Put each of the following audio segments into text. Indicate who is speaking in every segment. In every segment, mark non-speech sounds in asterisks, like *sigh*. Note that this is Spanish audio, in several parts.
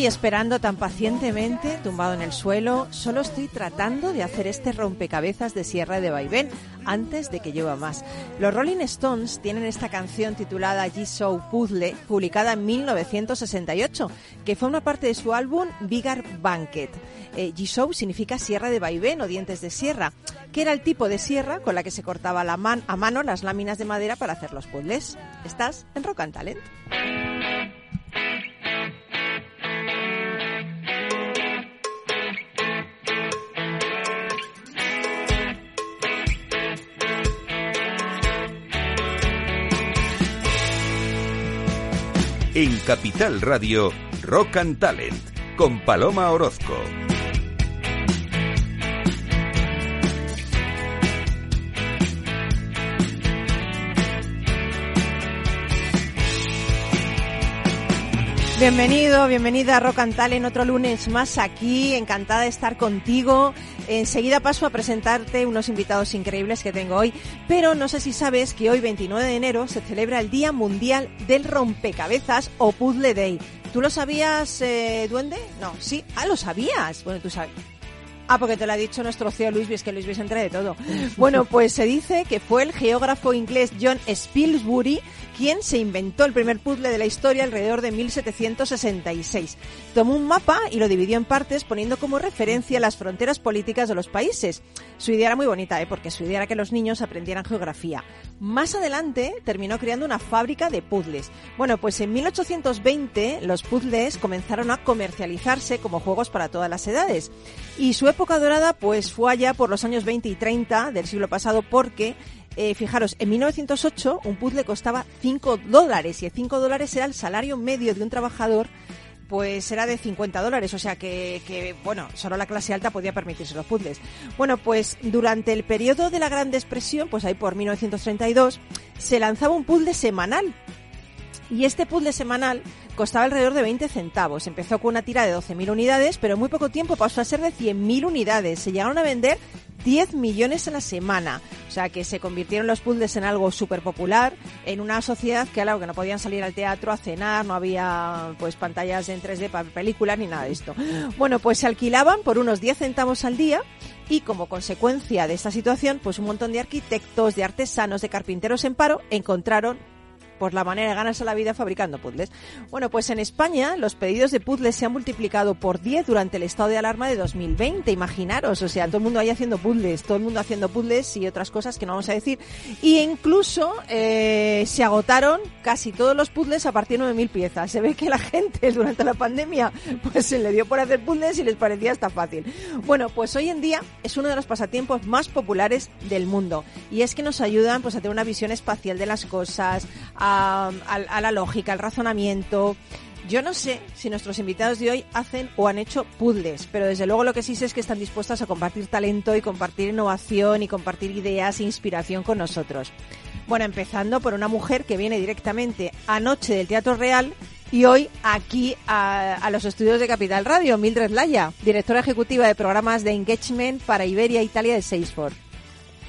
Speaker 1: Estoy esperando tan pacientemente, tumbado en el suelo, solo estoy tratando de hacer este rompecabezas de Sierra de Vaivén antes de que llueva más. Los Rolling Stones tienen esta canción titulada G-Show Puzzle, publicada en 1968, que forma parte de su álbum Bigger Banquet. Eh, G-Show significa sierra de vaivén o dientes de sierra, que era el tipo de sierra con la que se cortaba a mano las láminas de madera para hacer los puzzles. Estás en Rock and Talent.
Speaker 2: En Capital Radio, Rock and Talent con Paloma Orozco.
Speaker 1: Bienvenido, bienvenida a Rock and Talent, otro lunes más aquí, encantada de estar contigo. Enseguida paso a presentarte unos invitados increíbles que tengo hoy, pero no sé si sabes que hoy 29 de enero se celebra el Día Mundial del Rompecabezas o Puzzle Day. ¿Tú lo sabías, eh, Duende? No, sí, ah, lo sabías. Bueno, tú sabes. Ah, porque te lo ha dicho nuestro CEO Luis es que Luis se entra de todo. *laughs* Bueno, pues se dice que fue el geógrafo inglés John Spilsbury quien se inventó el primer puzzle de la historia alrededor de 1766. Tomó un mapa y lo dividió en partes poniendo como referencia las fronteras políticas de los países. Su idea era muy bonita, ¿eh? porque su idea era que los niños aprendieran geografía. Más adelante terminó creando una fábrica de puzzles. Bueno, pues en 1820 los puzzles comenzaron a comercializarse como juegos para todas las edades. Y su época dorada pues fue allá por los años 20 y 30 del siglo pasado porque eh, fijaros, en 1908 un puzzle costaba 5 dólares y 5 dólares era el salario medio de un trabajador pues era de 50 dólares, o sea que, bueno, solo la clase alta podía permitirse los puzzles. Bueno, pues durante el periodo de la Gran Depresión, pues ahí por 1932, se lanzaba un puzzle semanal. Y este puzzle semanal costaba alrededor de 20 centavos. Empezó con una tira de 12.000 unidades, pero en muy poco tiempo pasó a ser de 100.000 unidades. Se llegaron a vender 10 millones a la semana. O sea que se convirtieron los puzzles en algo súper popular en una sociedad que, claro, que no podían salir al teatro a cenar, no había pues pantallas en 3D para películas ni nada de esto. Bueno, pues se alquilaban por unos 10 centavos al día y como consecuencia de esta situación, pues un montón de arquitectos, de artesanos, de carpinteros en paro encontraron pues la manera de ganarse la vida fabricando puzzles. Bueno, pues en España los pedidos de puzzles se han multiplicado por 10 durante el estado de alarma de 2020. Imaginaros, o sea, todo el mundo ahí haciendo puzzles, todo el mundo haciendo puzzles y otras cosas que no vamos a decir. Y incluso eh, se agotaron casi todos los puzzles a partir de 9.000 piezas. Se ve que la gente *laughs* durante la pandemia pues se le dio por hacer puzzles y les parecía hasta fácil. Bueno, pues hoy en día es uno de los pasatiempos más populares del mundo. Y es que nos ayudan pues a tener una visión espacial de las cosas, a, a, la lógica, al razonamiento. Yo no sé si nuestros invitados de hoy hacen o han hecho puzzles, pero desde luego lo que sí sé es que están dispuestos a compartir talento y compartir innovación y compartir ideas e inspiración con nosotros. Bueno, empezando por una mujer que viene directamente anoche del Teatro Real y hoy aquí a, a, los estudios de Capital Radio, Mildred Laya, directora ejecutiva de programas de engagement para Iberia Italia de Salesforce.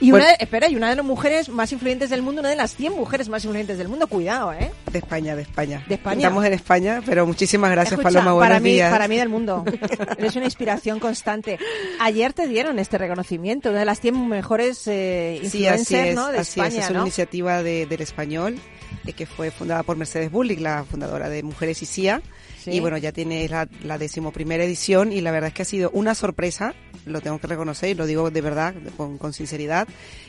Speaker 1: Y una,
Speaker 3: Pues-
Speaker 1: de- espera, y una de las mujeres más influyentes del mundo, una de las 100 mujeres más influyentes del mundo, cuidado, ¿eh?
Speaker 3: De España, de España.
Speaker 1: ¿De España?
Speaker 3: Estamos en España, pero muchísimas gracias,
Speaker 1: Escucha,
Speaker 3: Paloma. Buenos
Speaker 1: para mí,
Speaker 3: días.
Speaker 1: para mí del mundo. *laughs* Eres una inspiración constante. Ayer te dieron este reconocimiento, una de las 100 mejores eh,
Speaker 3: Sí, así
Speaker 1: influencers
Speaker 3: es,
Speaker 1: ¿no? de
Speaker 3: así
Speaker 1: España,
Speaker 3: es. Es una
Speaker 1: ¿no?
Speaker 3: iniciativa de- del español eh, que fue fundada por Mercedes Bullick, la fundadora de Mujeres y CIA.
Speaker 1: Sí.
Speaker 3: Y bueno, ya tiene la, la decimoprimera edición y la verdad es que ha sido una sorpresa, lo tengo que reconocer y lo digo de verdad, con, con sinceridad,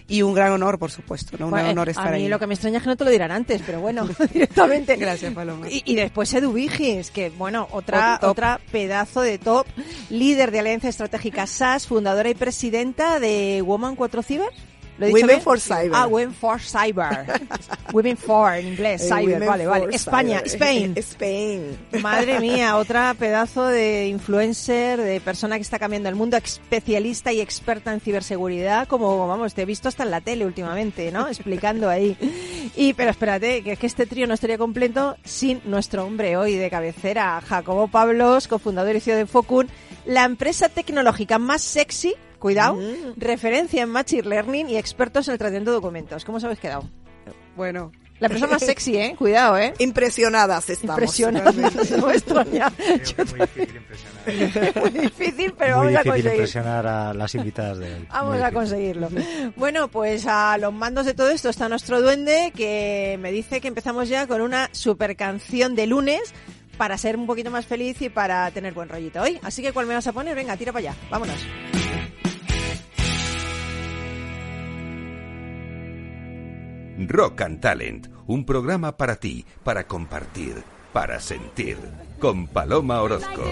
Speaker 3: y un gran honor, por supuesto, ¿no? Un
Speaker 1: Bueno,
Speaker 3: gran honor
Speaker 1: a
Speaker 3: estar
Speaker 1: mí
Speaker 3: ahí.
Speaker 1: lo que me extraña es que no te lo dirán antes, pero bueno, *laughs* *laughs* directamente.
Speaker 3: Gracias, Paloma.
Speaker 1: Y, y después Edu Vigis, que bueno, otra,
Speaker 3: top.
Speaker 1: otra pedazo de top, líder de Alianza Estratégica SAS, fundadora y presidenta de Woman 4 Cyber. ¿Lo he dicho
Speaker 4: Women
Speaker 1: bien?
Speaker 4: for Cyber.
Speaker 1: Ah, Women for Cyber. *laughs* Women for en inglés,
Speaker 4: Eh,
Speaker 1: Cyber, vale, vale. España. Spain. *laughs*
Speaker 4: Spain.
Speaker 1: Madre *laughs* mía, otra pedazo de influencer, de persona que está cambiando el mundo, especialista y experta en ciberseguridad, como, vamos, te he visto hasta en la tele últimamente, ¿no? Explicando ahí. Y, pero espérate, que es que este trío no estaría completo sin nuestro hombre hoy de cabecera, Jacobo Pablos, cofundador y CEO de Focun, la empresa tecnológica más sexy, cuidado,
Speaker 4: Mm.
Speaker 1: referencia en Machine Learning y expertos en el tratamiento de documentos. ¿Cómo os habéis quedado?
Speaker 3: Bueno,
Speaker 1: La empresa más sexy, ¿eh? Cuidado, ¿eh?
Speaker 4: Impresionadas estamos.
Speaker 1: Impresionante, no me extraña.
Speaker 5: Creo que muy difícil impresionar. *laughs*
Speaker 1: Muy difícil, pero
Speaker 5: muy
Speaker 1: vamos a conseguir.
Speaker 5: impresionar a las invitadas de hoy.
Speaker 1: Vamos
Speaker 5: Muy
Speaker 1: a
Speaker 5: difícil.
Speaker 1: conseguirlo. Bueno, pues a los mandos de todo esto está nuestro duende que me dice que empezamos ya con una super canción de lunes para ser un poquito más feliz y para tener buen rollito hoy. Así que ¿cuál me vas a poner? Venga, tira para allá. Vámonos.
Speaker 2: Rock and Talent, un programa para ti, para compartir, para sentir, con Paloma Orozco.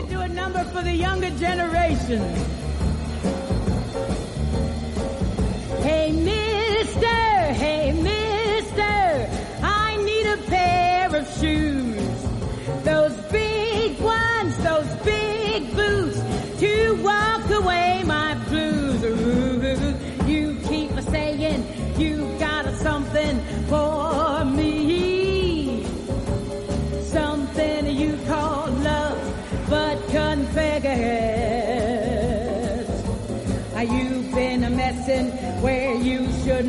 Speaker 6: Hey, mister, hey, mister, I need a pair of shoes. Those big ones, those big boots to walk away my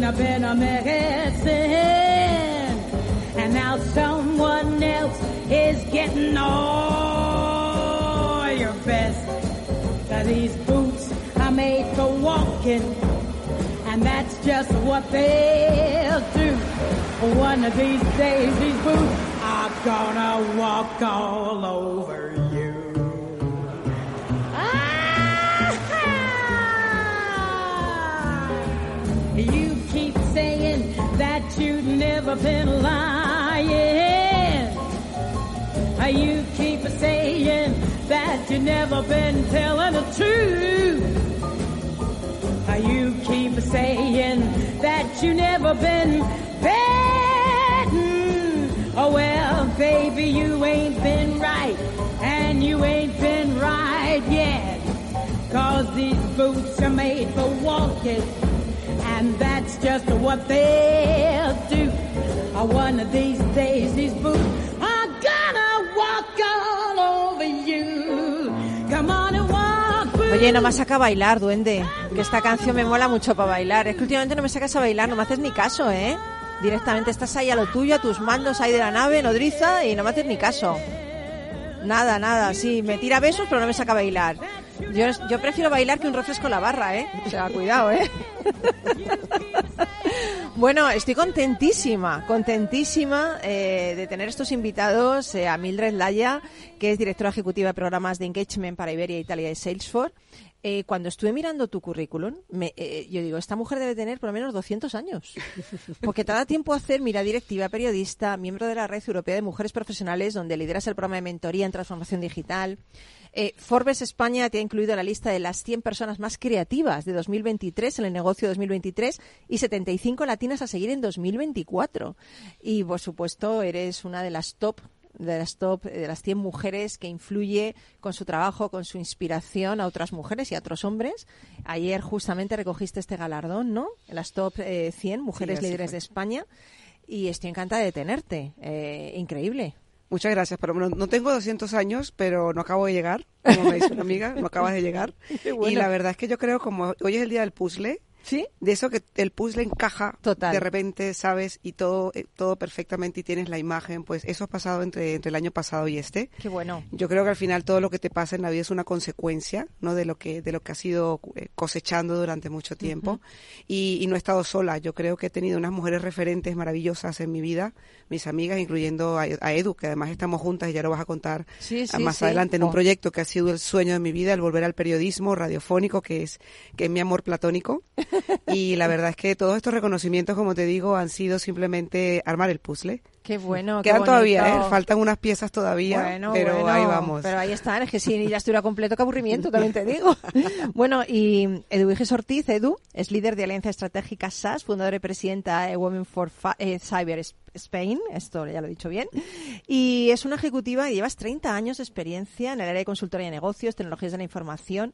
Speaker 6: you shouldn't have been a messin'? And now someone else is getting all your best. Now these boots are made for walking, and that's just what they'll do. One of these days, these boots are gonna walk all over you. You've never been lying. You keep saying that you've never been telling the truth. You keep saying that you've never been betting. Oh well, baby, you ain't been right, and you ain't been right yet. Cause these boots are made for walking, just what they'll do. These days, walk over you. Come on and walk
Speaker 1: Oye, no me saca a bailar, duende. Que esta canción me mola mucho para bailar. Es que últimamente no me sacas a bailar, no me haces ni caso, ¿eh? Directamente estás ahí a lo tuyo, a tus mandos ahí de la nave, nodriza, y no me haces ni caso. Nada, nada, sí, me tira besos, pero no me saca a bailar. Yo, yo prefiero bailar que un refresco en la barra, ¿eh? O sea, cuidado, ¿eh? *laughs* Bueno, estoy contentísima, contentísima eh, de tener estos invitados eh, a Mildred Laya, que es directora ejecutiva de programas de engagement para Iberia, Italia y Salesforce. Eh, cuando estuve mirando tu currículum, me, eh, yo digo, esta mujer debe tener por lo menos 200 años. *laughs* Porque te da tiempo a hacer, mira, directiva, periodista, miembro de la Red Europea de Mujeres Profesionales, donde lideras el programa de mentoría en transformación digital. Eh, Forbes España te ha incluido en la lista de las 100 personas más creativas de 2023 en el negocio 2023 y 75 latinas a seguir en 2024. Y, por supuesto, eres una de las top de las top, de las 100 mujeres que influye con su trabajo, con su inspiración a otras mujeres y a otros hombres. Ayer justamente recogiste este galardón, ¿no? En las top eh, 100 mujeres líderes
Speaker 3: fue.
Speaker 1: de España. Y estoy encantada de tenerte. Eh, increíble.
Speaker 3: Muchas gracias, pero no, no tengo 200 años, pero no acabo de llegar, como me dice una amiga, no acabas de llegar. *laughs*
Speaker 1: Bueno.
Speaker 3: Y la verdad es que yo creo, como hoy es el día del puzzle,
Speaker 1: ¿Sí?
Speaker 3: De eso que el puzzle encaja
Speaker 1: Total.
Speaker 3: de repente, ¿sabes? Y todo, eh, todo perfectamente y tienes la imagen. Pues eso ha pasado entre, entre el año pasado y este.
Speaker 1: Qué bueno.
Speaker 3: Yo creo que al final todo lo que te pasa en la vida es una consecuencia, ¿no? De lo que, de lo que has ido eh, cosechando durante mucho tiempo. y, y no he estado sola. Yo creo que he tenido unas mujeres referentes maravillosas en mi vida, mis amigas, incluyendo a, a Edu, que además estamos juntas y ya lo vas a contar
Speaker 1: Sí, sí,
Speaker 3: más
Speaker 1: sí.
Speaker 3: adelante en un
Speaker 1: Oh.
Speaker 3: proyecto que ha sido el sueño de mi vida, el volver al periodismo radiofónico, que es, que es mi amor platónico. *laughs* *laughs* y la verdad es que todos estos reconocimientos, como te digo, han sido simplemente armar el puzzle.
Speaker 1: Qué bueno. qué
Speaker 3: Quedan todavía. ¿eh? Faltan unas piezas todavía,
Speaker 1: Bueno,
Speaker 3: pero
Speaker 1: bueno,
Speaker 3: ahí vamos.
Speaker 1: Pero ahí están, es que si ya estuviera completo, qué aburrimiento, también te digo. *laughs* bueno, y Eduviges Ortiz, Edu, es líder de Alianza Estratégica SAS, fundadora y presidenta de Women for Fa- eh, Cyber Spain, esto ya lo he dicho bien, y es una ejecutiva y llevas 30 años de experiencia en el área de consultoría de negocios, tecnologías de la información,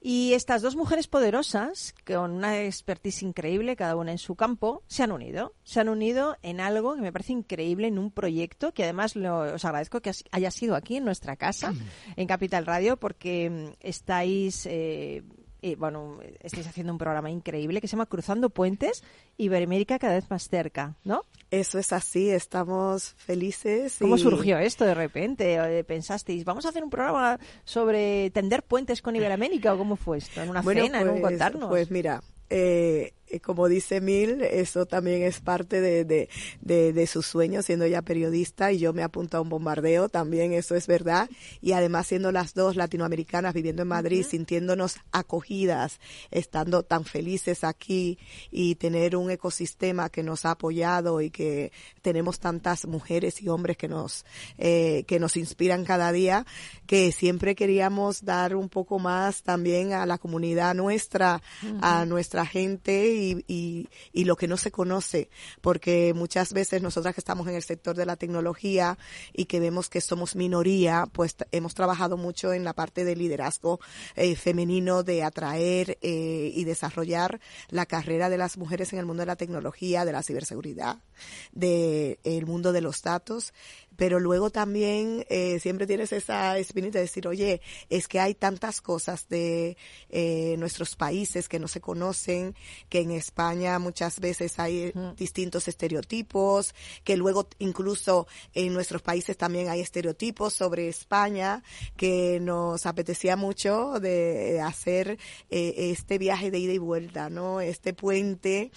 Speaker 1: y estas dos mujeres poderosas, con una expertise increíble, cada una en su campo, se han unido. Se han unido en algo que me parece increíble, en un proyecto que además lo- os agradezco que haya sido aquí en nuestra casa, en Capital Radio, porque mm, estáis, eh, eh, bueno, estáis haciendo un programa increíble que se llama Cruzando Puentes, Iberoamérica cada vez más cerca, ¿no?
Speaker 4: Eso es así, estamos felices.
Speaker 1: ¿Cómo
Speaker 4: y-
Speaker 1: surgió esto de repente? ¿Pensasteis, vamos a hacer un programa sobre tender puentes con Iberoamérica o cómo fue esto? ¿En una
Speaker 4: Bueno,
Speaker 1: cena? ¿En un
Speaker 4: pues-
Speaker 1: contarnos?
Speaker 4: Pues mira, eh, como dice Mil, eso también es parte de, de, de, de su sueño, siendo ella periodista, y yo me apunto a un bombardeo, también eso es verdad. Y además siendo las dos latinoamericanas viviendo en Madrid, sintiéndonos acogidas, estando tan felices aquí y tener un ecosistema que nos ha apoyado y que tenemos tantas mujeres y hombres que nos, eh, que nos inspiran cada día, que siempre queríamos dar un poco más también a la comunidad nuestra, a nuestra gente y, y, y lo que no se conoce, porque muchas veces nosotras que estamos en el sector de la tecnología y que vemos que somos minoría, pues hemos trabajado mucho en la parte de liderazgo eh, femenino, de atraer eh, y desarrollar la carrera de las mujeres en el mundo de la tecnología, de la ciberseguridad, del mundo de los datos, pero luego también eh, siempre tienes esa espinita de decir, oye, es que hay tantas cosas de eh, nuestros países que no se conocen, que en España muchas veces hay eh, distintos estereotipos, que luego incluso en nuestros países también hay estereotipos sobre España, que nos apetecía mucho de hacer eh, este viaje de ida y vuelta, ¿no? Este puente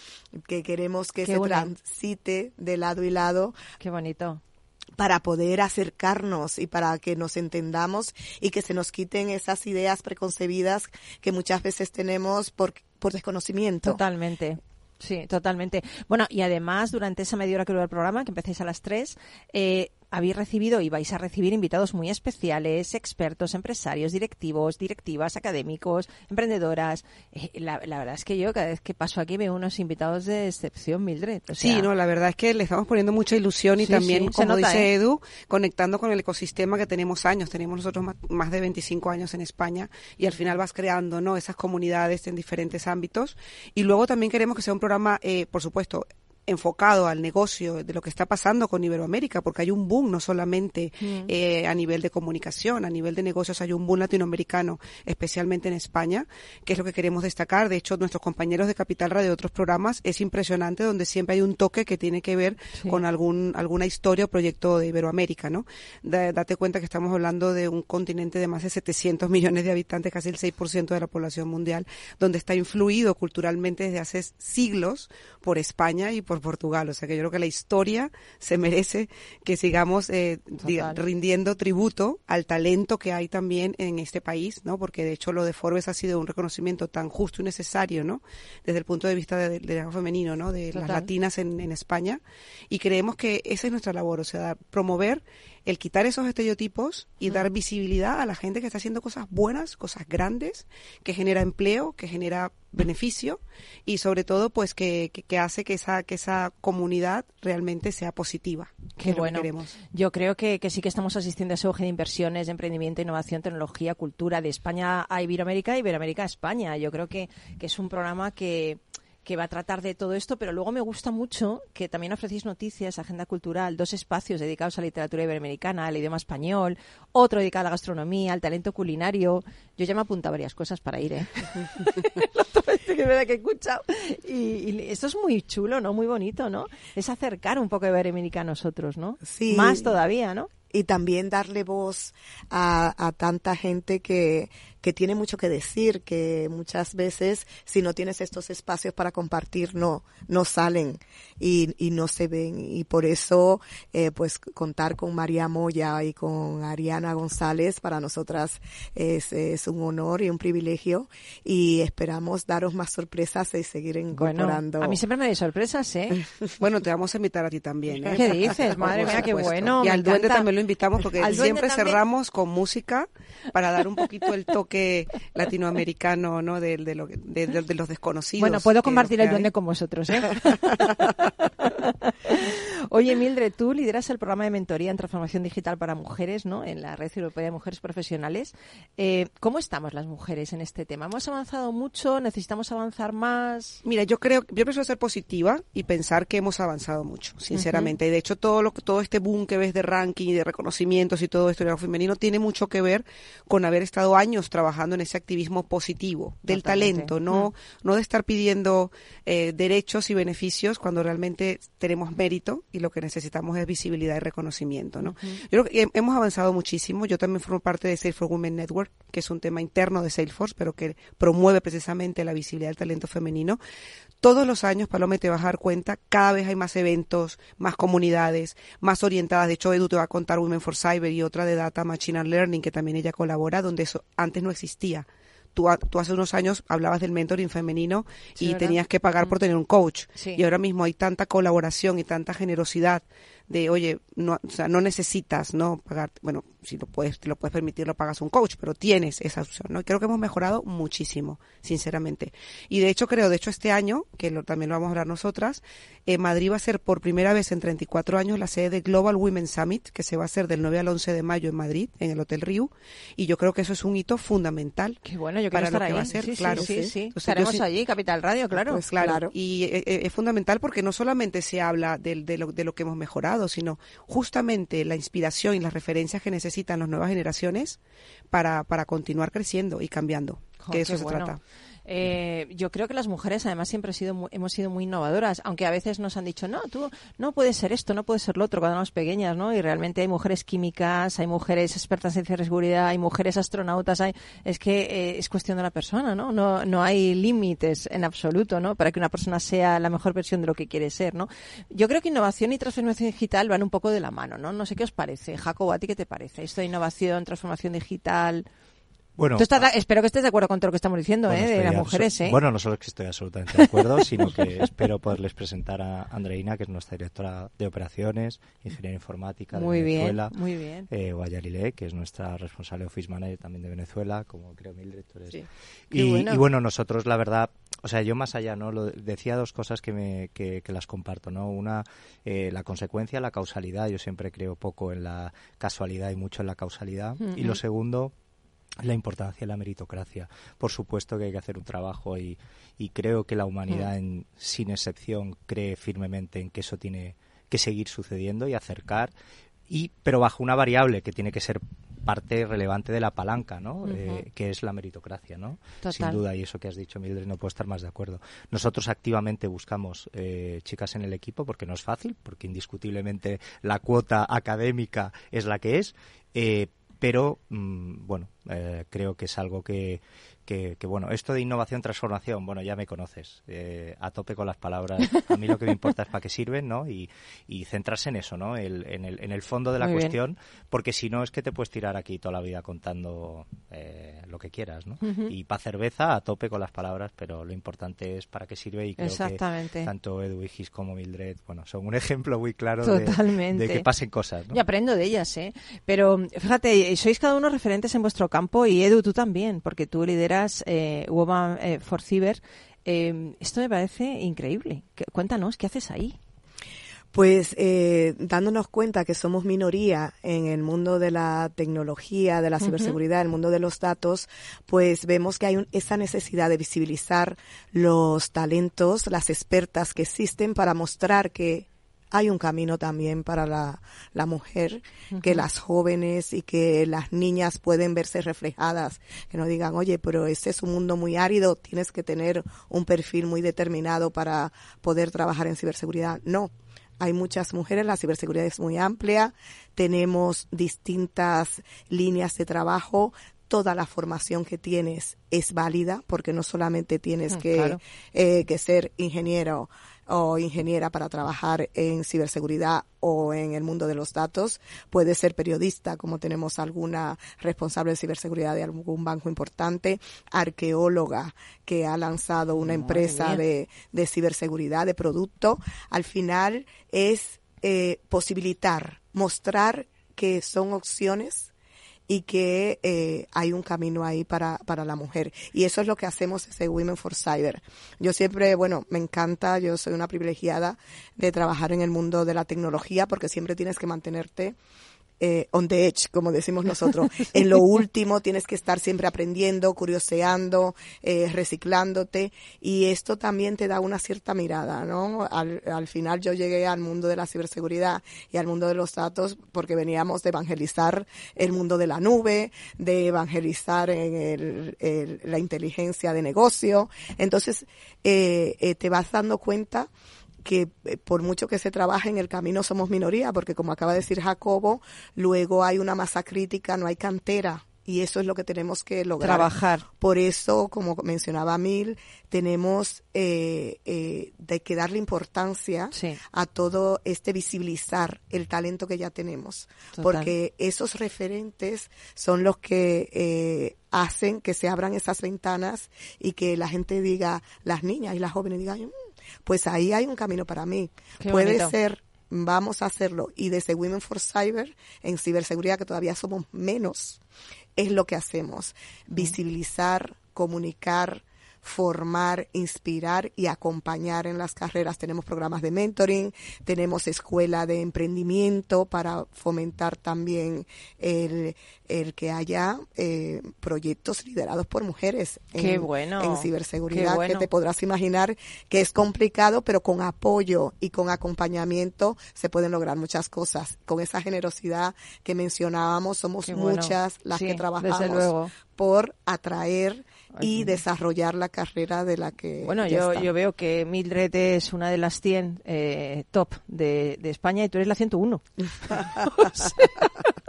Speaker 4: que queremos que
Speaker 1: Qué
Speaker 4: se transite de lado y lado
Speaker 1: Qué bonito.
Speaker 4: Para poder acercarnos y para que nos entendamos y que se nos quiten esas ideas preconcebidas que muchas veces tenemos por, por desconocimiento.
Speaker 1: Totalmente. Sí, totalmente. Bueno, y además, durante esa media hora que dura el programa, que empecéis a las 3, eh, habéis recibido y vais a recibir invitados muy especiales, expertos, empresarios, directivos, directivas, académicos, emprendedoras. Eh, la, la verdad es que yo cada vez que paso aquí veo unos invitados de excepción, Mildred. O
Speaker 3: Sí, no, la verdad es que le estamos poniendo mucha ilusión y
Speaker 1: Sí,
Speaker 3: también,
Speaker 1: sí,
Speaker 3: como
Speaker 1: nota,
Speaker 3: dice
Speaker 1: ¿eh?
Speaker 3: Edu, conectando con el ecosistema que tenemos años. Tenemos nosotros más, más de 25 años en España y al final vas creando ¿no? esas comunidades en diferentes ámbitos. Y luego también queremos que sea un programa, eh, por supuesto, enfocado al negocio de lo que está pasando con Iberoamérica, porque hay un boom no solamente eh, a nivel de comunicación, a nivel de negocios hay un boom latinoamericano, especialmente en España, que es lo que queremos destacar. De hecho, nuestros compañeros de Capital Radio de otros programas es impresionante donde siempre hay un toque que tiene que ver
Speaker 1: Sí.
Speaker 3: con algún alguna historia o proyecto de Iberoamérica, ¿no? Da- date cuenta que estamos hablando de un continente de más de 700 millones de habitantes, casi el 6% de la población mundial, donde está influido culturalmente desde hace siglos por España y por Portugal. O sea que yo creo que la historia se merece que sigamos eh, diga- rindiendo tributo al talento que hay también en este país, ¿no? Porque de hecho lo de Forbes ha sido un reconocimiento tan justo y necesario, ¿no? Desde el punto de vista de- del liderazgo femenino, ¿no? De las latinas en, en España. Y creemos que esa es nuestra labor, o sea, promover el quitar esos estereotipos y dar visibilidad a la gente que está haciendo cosas buenas, cosas grandes, que genera empleo, que genera beneficio y sobre todo pues que, que, que hace que esa que esa comunidad realmente sea positiva que
Speaker 1: Qué
Speaker 3: lo que
Speaker 1: bueno.
Speaker 3: queremos.
Speaker 1: Yo creo que, que sí que estamos asistiendo a ese auge de inversiones, de emprendimiento, innovación, tecnología, cultura de España a Iberoamérica, Iberoamérica a España. Yo creo que, que es un programa que que va a tratar de todo esto, pero luego me gusta mucho que también ofrecéis noticias, agenda cultural, dos espacios dedicados a la literatura iberoamericana, al idioma español, otro dedicado a la gastronomía, al talento culinario. Yo ya me apunto a varias cosas para ir, ¿eh? *laughs* Que es verdad que he escuchado. Y, y esto es muy chulo, ¿no? Muy bonito, ¿no? Es acercar un poco Iberoamérica a nosotros, ¿no?
Speaker 4: Sí.
Speaker 1: Más todavía, ¿no?
Speaker 4: Y también darle voz a, a tanta gente que, que tiene mucho que decir, que muchas veces si no tienes estos espacios para compartir no, no salen y, y no se ven. Y por eso, eh, pues contar con María Moya y con Ariana González para nosotras es, es un honor y un privilegio y esperamos daros más sorpresas y seguir incorporando.
Speaker 1: Bueno, a mí siempre me da sorpresas, ¿eh? *laughs*
Speaker 3: Bueno, te vamos a invitar a ti también. ¿eh?
Speaker 1: ¿Qué dices? *laughs* Madre mía, qué bueno.
Speaker 3: Y al duende también lo invitamos porque
Speaker 1: Al
Speaker 3: siempre
Speaker 1: también.
Speaker 3: cerramos con música para dar un poquito el toque *laughs* latinoamericano, ¿no? De, de lo, de, de- los desconocidos.
Speaker 1: Bueno, puedo compartir el duende con vosotros, ¿eh? *laughs* Oye, Mildred, tú lideras el programa de mentoría en transformación digital para mujeres, ¿no? En la Red Europea de Mujeres Profesionales. Eh, ¿Cómo estamos las mujeres en este tema? ¿Hemos avanzado mucho? ¿Necesitamos avanzar más?
Speaker 3: Mira, yo creo, yo prefiero ser positiva y pensar que hemos avanzado mucho, sinceramente. Y de hecho, todo lo todo este boom que ves de ranking y de reconocimientos y todo esto de lo femenino tiene mucho que ver con haber estado años trabajando en ese activismo positivo del
Speaker 1: Totalmente.
Speaker 3: talento, no, no de estar pidiendo eh, derechos y beneficios cuando realmente tenemos mérito y lo que necesitamos es visibilidad y reconocimiento, ¿no? Yo creo que hem- hemos avanzado muchísimo. Yo también formo parte de Safe for Women Network, que es un tema interno de Salesforce, pero que promueve precisamente la visibilidad del talento femenino. Todos los años, Paloma, te vas a dar cuenta, cada vez hay más eventos, más comunidades, más orientadas. De hecho, Edu te va a contar Women for Cyber y otra de Data Machine and Learning, que también ella colabora, donde eso antes no existía. Tú, tú hace unos años hablabas del mentoring femenino
Speaker 1: Sí,
Speaker 3: y
Speaker 1: ¿verdad?
Speaker 3: tenías que pagar por tener un coach.
Speaker 1: Sí.
Speaker 3: Y ahora mismo hay tanta colaboración y tanta generosidad de, oye, no, o sea, no necesitas, ¿no? Pagar, bueno, si lo puedes, te lo puedes permitir, lo pagas un coach, pero tienes esa opción, ¿no? Y creo que hemos mejorado muchísimo, sinceramente. Y de hecho, creo, de hecho, este año, que lo- también lo vamos a hablar nosotras, eh, Madrid va a ser por primera vez en 34 años la sede de Global Women Summit, que se va a hacer del 9 al 11 de mayo en Madrid, en el Hotel Riu. Y yo creo que eso es un hito fundamental.
Speaker 1: Qué bueno, yo quiero
Speaker 3: Para lo
Speaker 1: estar
Speaker 3: que
Speaker 1: ahí.
Speaker 3: va a ser,
Speaker 1: sí,
Speaker 3: claro.
Speaker 1: sí,
Speaker 3: Sí.
Speaker 1: sí.
Speaker 3: Entonces,
Speaker 1: Estaremos
Speaker 3: yo
Speaker 1: allí, Capital Radio, claro.
Speaker 4: Pues
Speaker 3: Claro,
Speaker 4: claro.
Speaker 3: y eh, eh, es fundamental porque no solamente se habla del- de, lo, de lo que hemos mejorado, sino justamente la inspiración y las referencias que necesitan las nuevas generaciones para, para continuar creciendo y cambiando.
Speaker 1: Jo,
Speaker 3: que eso se
Speaker 1: bueno.
Speaker 3: trata.
Speaker 1: Eh, yo creo que las mujeres además siempre sido mu- hemos sido muy innovadoras, aunque a veces nos han dicho, no, tú no puedes ser esto, no puedes ser lo otro cuando éramos pequeñas, ¿no? Y realmente hay mujeres químicas, hay mujeres expertas en ciberseguridad, hay mujeres astronautas, hay... es que eh, es cuestión de la persona, ¿no? No, no hay límites en absoluto, ¿no? Para que una persona sea la mejor versión de lo que quiere ser, ¿no? Yo creo que innovación y transformación digital van un poco de la mano, ¿no? No sé qué os parece. Jacobo, ¿a ti qué te parece? Esto de innovación, transformación digital...
Speaker 5: Bueno,
Speaker 1: Tú estás-
Speaker 5: ah,
Speaker 1: espero que estés de acuerdo con todo lo que estamos diciendo,
Speaker 5: bueno,
Speaker 1: ¿eh? De las mujeres, ¿eh?
Speaker 5: Bueno, no solo que estoy absolutamente de acuerdo, *laughs* sino que espero poderles presentar a Andreina, que es nuestra directora de operaciones, ingeniera informática de
Speaker 1: muy bien,
Speaker 5: Venezuela.
Speaker 1: muy bien.
Speaker 5: eh, o a Yarile, que es nuestra responsable Office Manager también de Venezuela, como creo Mildred, tú eres.
Speaker 3: Sí.
Speaker 5: Y,
Speaker 1: bueno.
Speaker 5: y bueno, nosotros la verdad, o sea, yo más allá, ¿no? Lo, decía dos cosas que, me, que, que las comparto, ¿no? Una, eh, la consecuencia, la causalidad. Yo siempre creo poco en la casualidad y mucho en la causalidad. Y lo segundo, la importancia de la meritocracia. Por supuesto que hay que hacer un trabajo y, y creo que la humanidad, en, sin excepción, cree firmemente en que eso tiene que seguir sucediendo y acercar, y pero bajo una variable que tiene que ser parte relevante de la palanca, ¿no? Eh, que es la meritocracia, ¿no?
Speaker 1: Total.
Speaker 5: Sin duda, y eso que has dicho, Mildred, no puedo estar más de acuerdo. Nosotros activamente buscamos eh, chicas en el equipo porque no es fácil, porque indiscutiblemente la cuota académica es la que es, eh, pero mm, bueno, eh, creo que es algo que, que, que, bueno, esto de innovación, transformación, bueno, ya me conoces, eh, a tope con las palabras. A mí lo que me importa es para qué sirven, ¿no? Y, y centrarse en eso, ¿no? El- en, el, en el fondo de la
Speaker 1: Muy bien.
Speaker 5: cuestión, porque si no es que te puedes tirar aquí toda la vida contando eh, que quieras, ¿no? Y para cerveza, a tope con las palabras, pero lo importante es para qué sirve y creo
Speaker 1: Exactamente.
Speaker 5: que tanto Edu Gis como Mildred, bueno, son un *laughs* ejemplo muy claro de- que pasen cosas, ¿no?
Speaker 1: Yo aprendo de ellas, ¿eh? Pero fíjate, sois cada uno referentes en vuestro campo y Edu, tú también, porque tú lideras eh, Woman eh, for Cyber. Eh, esto me parece increíble. Cuéntanos, ¿qué haces ahí?
Speaker 4: Pues eh, dándonos cuenta que somos minoría en el mundo de la tecnología, de la ciberseguridad, el mundo de los datos, pues vemos que hay un- esa necesidad de visibilizar los talentos, las expertas que existen para mostrar que hay un camino también para la, la mujer, que las jóvenes y que las niñas pueden verse reflejadas, que no digan, oye, pero este es un mundo muy árido, tienes que tener un perfil muy determinado para poder trabajar en ciberseguridad. No, hay muchas mujeres, la ciberseguridad es muy amplia, tenemos distintas líneas de trabajo, toda la formación que tienes es válida, porque no solamente tienes
Speaker 1: Mm,
Speaker 4: que,
Speaker 1: claro.
Speaker 4: eh, que ser ingeniero o ingeniera para trabajar en ciberseguridad o en el mundo de los datos. Puedes ser periodista, como tenemos alguna responsable de ciberseguridad de algún banco importante, arqueóloga que ha lanzado una empresa
Speaker 1: mía.
Speaker 4: de, de ciberseguridad, de producto. Al final es eh, posibilitar, mostrar que son opciones y que eh, hay un camino ahí para, para la mujer. Y eso es lo que hacemos desde Women for Cyber. Yo siempre, bueno, me encanta, yo soy una privilegiada de trabajar en el mundo de la tecnología porque siempre tienes que mantenerte eh, on the edge, como decimos nosotros. *laughs* en lo último tienes que estar siempre aprendiendo, curioseando, eh, reciclándote y esto también te da una cierta mirada, ¿no? Al, al final yo llegué al mundo de la ciberseguridad y al mundo de los datos porque veníamos de evangelizar el mundo de la nube, de evangelizar en el, el- la inteligencia de negocio. Entonces, eh, eh, te vas dando cuenta que eh, por mucho que se trabaje en el camino somos minoría, porque como acaba de decir Jacobo, luego hay una masa crítica, no hay cantera. Y eso es lo que tenemos que lograr.
Speaker 1: Trabajar.
Speaker 4: Por eso, como mencionaba Mil, tenemos eh, eh, de que darle importancia
Speaker 1: Sí.
Speaker 4: a todo este visibilizar el talento que ya tenemos.
Speaker 1: Total.
Speaker 4: Porque esos referentes son los que eh, hacen que se abran esas ventanas y que la gente diga, las niñas y las jóvenes digan, "Mm, pues ahí hay un camino para mí.
Speaker 1: Qué
Speaker 4: Puede
Speaker 1: bonito.
Speaker 4: ser, vamos a hacerlo. Y desde Women for Cyber, en ciberseguridad, que todavía somos menos, es lo que hacemos. Visibilizar, comunicar, formar, inspirar y acompañar en las carreras. Tenemos programas de mentoring, tenemos escuela de emprendimiento para fomentar también el, el que haya eh, proyectos liderados por mujeres en,
Speaker 1: Qué bueno,
Speaker 4: en ciberseguridad,
Speaker 1: qué bueno.
Speaker 4: que te podrás imaginar que es complicado, pero con apoyo y con acompañamiento se pueden lograr muchas cosas. Con esa generosidad que mencionábamos, somos
Speaker 1: bueno.
Speaker 4: muchas las
Speaker 1: Sí,
Speaker 4: que trabajamos por atraer y desarrollar la carrera de la que
Speaker 1: Bueno,
Speaker 4: ya
Speaker 1: yo,
Speaker 4: está.
Speaker 1: yo veo que Mildred es una de las 100 eh, top de, de España y tú eres la 101. *laughs* *laughs* O sea,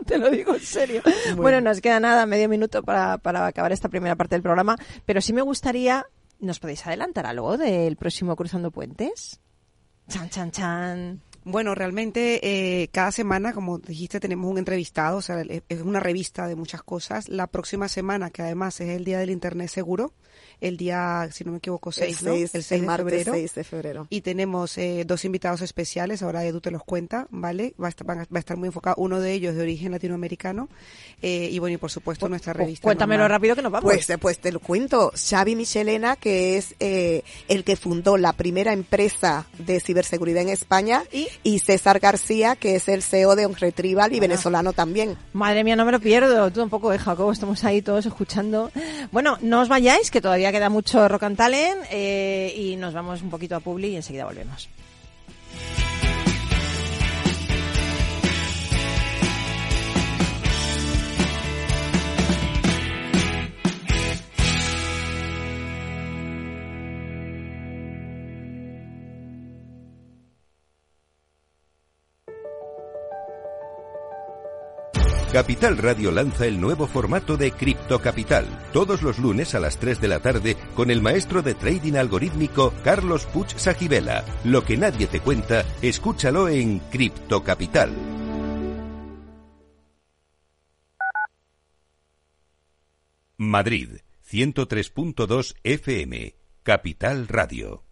Speaker 1: te lo digo en serio. Bueno. nos queda nada, medio minuto para, para acabar esta primera parte del programa, pero sí me gustaría, ¿nos podéis adelantar algo del próximo Cruzando Puentes? Chan, chan, chan.
Speaker 3: Bueno, realmente eh, cada semana, como dijiste, tenemos un entrevistado, o sea, es una revista de muchas cosas. La próxima semana, que además es el Día del Internet Seguro, el día, si no me equivoco, 6,
Speaker 4: el
Speaker 3: ¿no?
Speaker 4: 6,
Speaker 3: el 6 de
Speaker 4: martes
Speaker 3: febrero.
Speaker 4: 6 de febrero.
Speaker 3: Y tenemos eh, dos invitados especiales, ahora Edu te los cuenta, ¿vale? Va a estar, van a- va a estar muy enfocado, uno de ellos de origen latinoamericano, eh, y bueno, y por supuesto nuestra
Speaker 1: Pues
Speaker 3: revista.
Speaker 1: cuéntamelo
Speaker 3: normal.
Speaker 1: rápido que nos vamos.
Speaker 4: Pues, eh, pues te lo cuento. Xavi Michelena, que es eh, el que fundó la primera empresa de ciberseguridad en España,
Speaker 1: ¿Y?
Speaker 4: César García, que es el CEO de OnRetrieval y
Speaker 1: Bueno.
Speaker 4: venezolano también.
Speaker 1: Madre mía, no me lo pierdo. Tú tampoco, eh, Jacobo. Estamos ahí todos escuchando. Bueno, no os vayáis, que todavía queda mucho Rock and Talent. eh, y nos vamos un poquito a Publi y enseguida volvemos.
Speaker 2: Capital Radio lanza el nuevo formato de Cripto Capital, todos los lunes a las 3 de la tarde con el maestro de trading algorítmico Carlos Puch Sajibela. Lo que nadie te cuenta, escúchalo en Cripto Capital. Madrid, 103.2 FM, Capital Radio.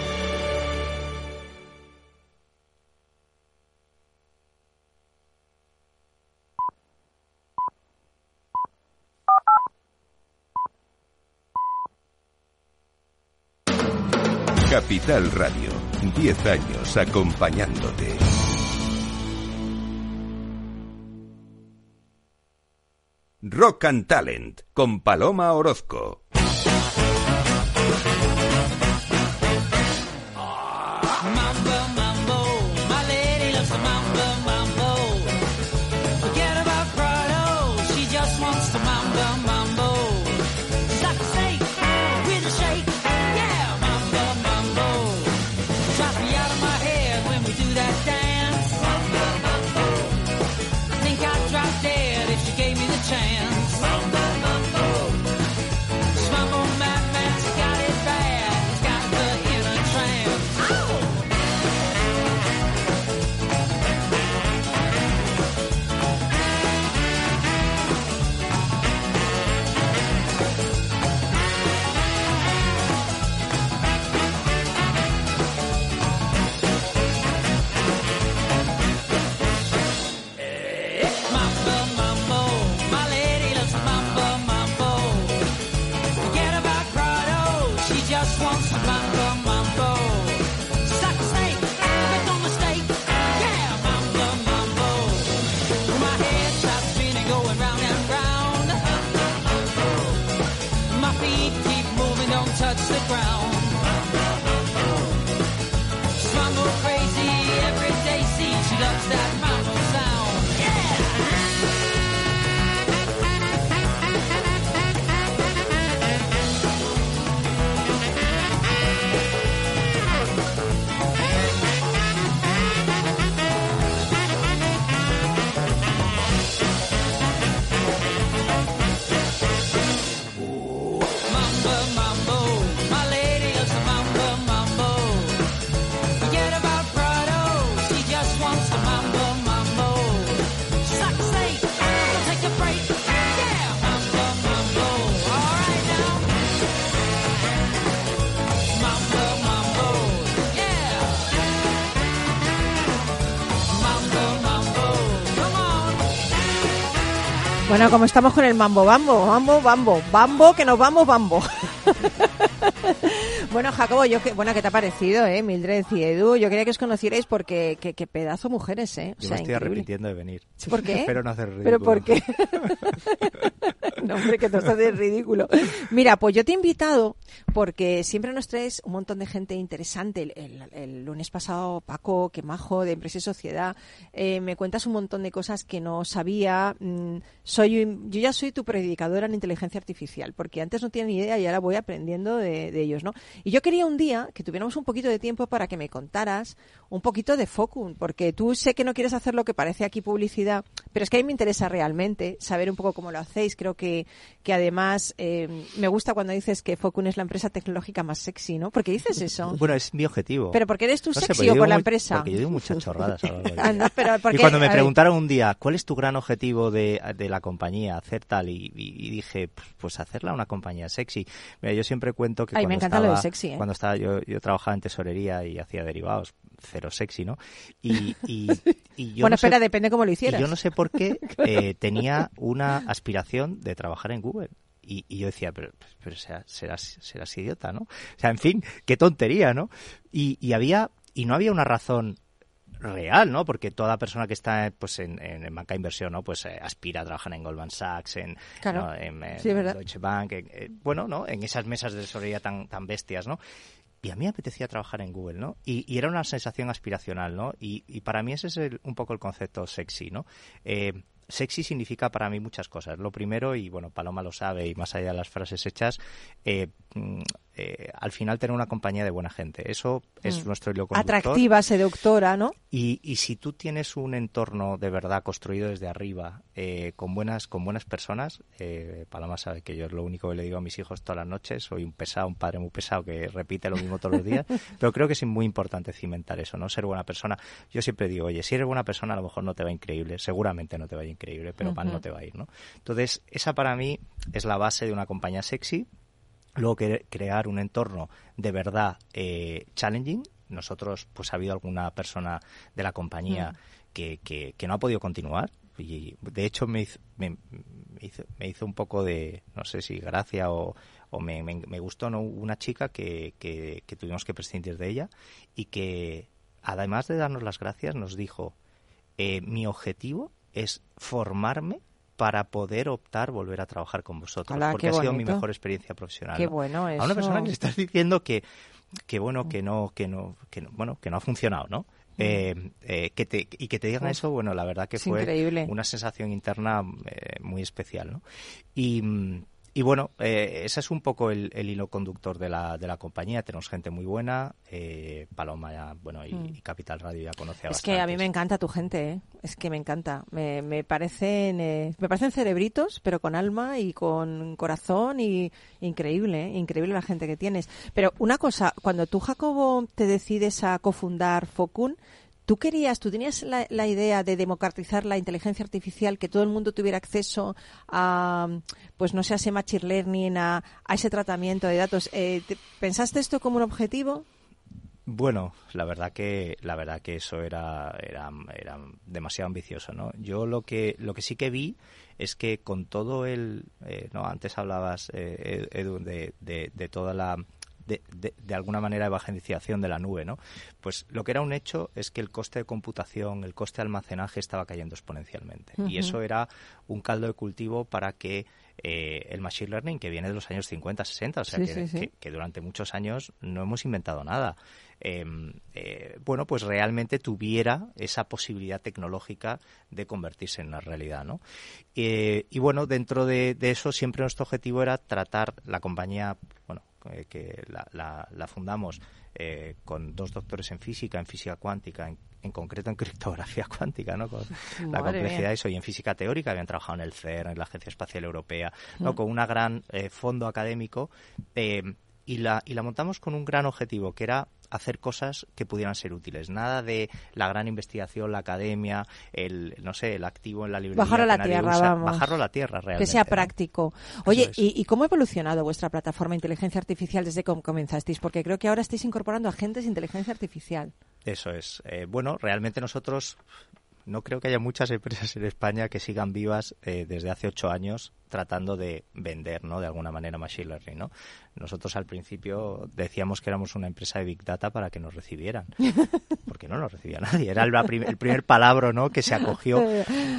Speaker 2: Capital Radio, 10 años acompañándote. Rock and Talent con Paloma Orozco.
Speaker 1: Bueno, como estamos con el mambo, bambo, bambo, bambo, bambo, que nos vamos, bambo. *laughs* bueno, Jacobo, yo que, bueno, ¿qué te ha parecido, eh? Mildred y Edu, yo quería que os conocierais porque qué, qué pedazo mujeres, eh. O
Speaker 5: Yo
Speaker 1: sea,
Speaker 5: me estoy
Speaker 1: increíble.
Speaker 5: arrepintiendo de venir.
Speaker 1: ¿Por qué? *laughs*
Speaker 5: Espero no hacer ridículo.
Speaker 1: ¿Pero por qué? *laughs* no, hombre, que te haces ridículo. Mira, pues yo te he invitado porque siempre nos traes un montón de gente interesante. El, el- el lunes pasado, Paco, que majo, de Empresa y Sociedad, eh, me cuentas un montón de cosas que no sabía. Mm, soy, yo ya soy tu predicadora en inteligencia artificial, porque antes no tenía ni idea y ahora voy aprendiendo de, de ellos, ¿no? Y yo quería un día que tuviéramos un poquito de tiempo para que me contaras un poquito de Focum, porque tú sé que no quieres hacer lo que parece aquí publicidad, pero es que a mí me interesa realmente saber un poco cómo lo hacéis. Creo que, que además eh, me gusta cuando dices que Focum es la empresa tecnológica más sexy, ¿no? ¿Por qué dices eso?
Speaker 5: Bueno, es mi objetivo.
Speaker 1: ¿Pero porque eres tú
Speaker 5: No
Speaker 1: sexy o por la empresa?
Speaker 5: Porque yo digo muchas chorradas a *laughs*
Speaker 1: Ah, no, pero ¿por
Speaker 5: Y cuando me preguntaron un día, ¿cuál es tu gran objetivo de, de la compañía? Hacer tal, y, y- y dije, pues, hacerla una compañía sexy. Mira, yo siempre cuento que
Speaker 1: Ay, me
Speaker 5: cuando
Speaker 1: encanta lo de
Speaker 5: estaba-
Speaker 1: sexy, ¿eh?
Speaker 5: Cuando estaba, yo, yo trabajaba en tesorería y hacía derivados, cero sexy, ¿no? Y, y, *laughs* y yo
Speaker 1: bueno,
Speaker 5: no sé-
Speaker 1: espera, depende cómo lo
Speaker 5: y
Speaker 1: hicieras.
Speaker 5: yo no sé por qué *laughs* eh, tenía una aspiración de trabajar en Google. Y, y yo decía, pero, pero serás, serás, serás idiota, ¿no? O sea, en fin, qué tontería, ¿no? Y, había, y no había una razón real, ¿no? Porque toda persona que está pues en, en, en banca de inversión, ¿no? Pues eh, aspira a trabajar en Goldman Sachs, en,
Speaker 1: Claro.
Speaker 5: ¿no? en, en
Speaker 1: Sí.
Speaker 5: Deutsche Bank, en- eh, bueno, ¿no? En esas mesas de tesorería tan, tan bestias, ¿no? Y a mí me apetecía trabajar en Google, ¿no? Y, era una sensación aspiracional, ¿no? Y, para mí ese es un poco el concepto sexy, ¿no? Eh, sexy significa para mí muchas cosas. Lo primero, y bueno, Paloma lo sabe, y más allá de las frases hechas, eh, mm, eh, al final tener una compañía de buena gente. Eso es
Speaker 1: Mm.
Speaker 5: nuestro hilo conductor.
Speaker 1: Atractiva, seductora, ¿no?
Speaker 5: Y, y si tú tienes un entorno de verdad construido desde arriba, eh, con buenas con buenas personas, eh, Paloma sabe que yo es lo único que le digo a mis hijos todas las noches, soy un pesado, un padre muy pesado que repite lo mismo todos los días, *laughs* pero creo que es muy importante cimentar eso, ¿no? Ser buena persona. Yo siempre digo, oye, si eres buena persona a lo mejor no te va increíble, seguramente no te va increíble, pero mal
Speaker 1: Ujú.
Speaker 5: no te va a ir, ¿no? Entonces, esa para mí es la base de una compañía sexy, Luego que- crear un entorno de verdad eh, challenging. Nosotros, pues ha habido alguna persona de la compañía que, que, que no ha podido continuar. Y de hecho me hizo, me, me hizo, me hizo un poco de, no sé si gracia o, me, me gustó ¿no? una chica que, que, que tuvimos que prescindir de ella y que además de darnos las gracias nos dijo, eh, mi objetivo es formarme para poder optar volver a trabajar con vosotros, porque ha sido mi mejor experiencia profesional.
Speaker 1: Qué
Speaker 5: ¿no?
Speaker 1: bueno
Speaker 5: A una
Speaker 1: eso.
Speaker 5: persona que le estás diciendo que, que bueno, que no, que no, que no, bueno, que no ha funcionado, ¿no? Eh, eh, que te, y que te digan eso, bueno, la verdad que
Speaker 1: es
Speaker 5: fue
Speaker 1: increíble.
Speaker 5: una sensación interna eh, muy especial, ¿no? Y, mm, y bueno, eh, ese es un poco el, el hilo conductor de la, de la compañía. Tenemos gente muy buena, eh, Paloma ya, bueno, y,
Speaker 1: Mm.
Speaker 5: y Capital Radio ya conoce a
Speaker 1: Es que a mí me encanta tu gente, ¿eh? Es que me encanta. Me, me parecen eh, me parecen cerebritos, pero con alma y con corazón y increíble, ¿eh? increíble la gente que tienes. Pero una cosa, cuando tú Jacobo te decides a cofundar Focun, ¿Tú querías, tú tenías la, idea de democratizar la inteligencia artificial, que todo el mundo tuviera acceso a, pues no sé, a ese machine learning, a, a ese tratamiento de datos? Eh, ¿te- ¿Pensaste esto como un objetivo?
Speaker 5: Bueno, la verdad que la verdad que eso era era, era demasiado ambicioso, ¿no? Yo lo que lo que sí que vi es que con todo el eh, no antes hablabas eh, Edu de, de, de toda la de, de, de alguna manera evangelización de la nube, ¿no? Pues lo que era un hecho es que el coste de computación, el coste de almacenaje estaba cayendo exponencialmente y eso era un caldo de cultivo para que eh, el machine learning que viene de los años 50, 60, o sea
Speaker 1: Sí,
Speaker 5: que,
Speaker 1: sí, sí.
Speaker 5: que- que durante muchos años no hemos inventado nada. Eh, eh, bueno, pues realmente tuviera esa posibilidad tecnológica de convertirse en una realidad, ¿no? Eh, y bueno, dentro de, de eso siempre nuestro objetivo era tratar la compañía, bueno, eh, que la, la- la fundamos eh, con dos doctores en física, en física cuántica, en, en concreto en *laughs* criptografía cuántica, ¿no? Con la complejidad de eso y en física teórica habían trabajado en el CERN, en la Agencia Espacial Europea, ¿no?
Speaker 1: Mm.
Speaker 5: Con un gran eh, fondo académico eh, y la y la montamos con un gran objetivo que era hacer cosas que pudieran ser útiles. Nada de la gran investigación, la academia, el no sé, el activo en la librería.
Speaker 1: Bajarlo a la tierra,
Speaker 5: usa.
Speaker 1: vamos.
Speaker 5: Bajarlo a la tierra, realmente.
Speaker 1: que sea
Speaker 5: ¿no?
Speaker 1: práctico. Oye,
Speaker 5: es.
Speaker 1: ¿y, y cómo ha evolucionado vuestra plataforma de inteligencia artificial desde que comenzasteis? Porque creo que ahora estáis incorporando agentes de inteligencia artificial.
Speaker 5: Eso es. Eh, bueno, realmente nosotros no creo que haya muchas *laughs* empresas en España que sigan vivas eh, desde hace ocho años tratando de vender, ¿no? De alguna manera machine learning, ¿no? Nosotros al principio decíamos que éramos una empresa de big data para que nos recibieran, *laughs* porque no nos recibía nadie. Era el, el primer palabra, ¿no? Que se acogió. *laughs*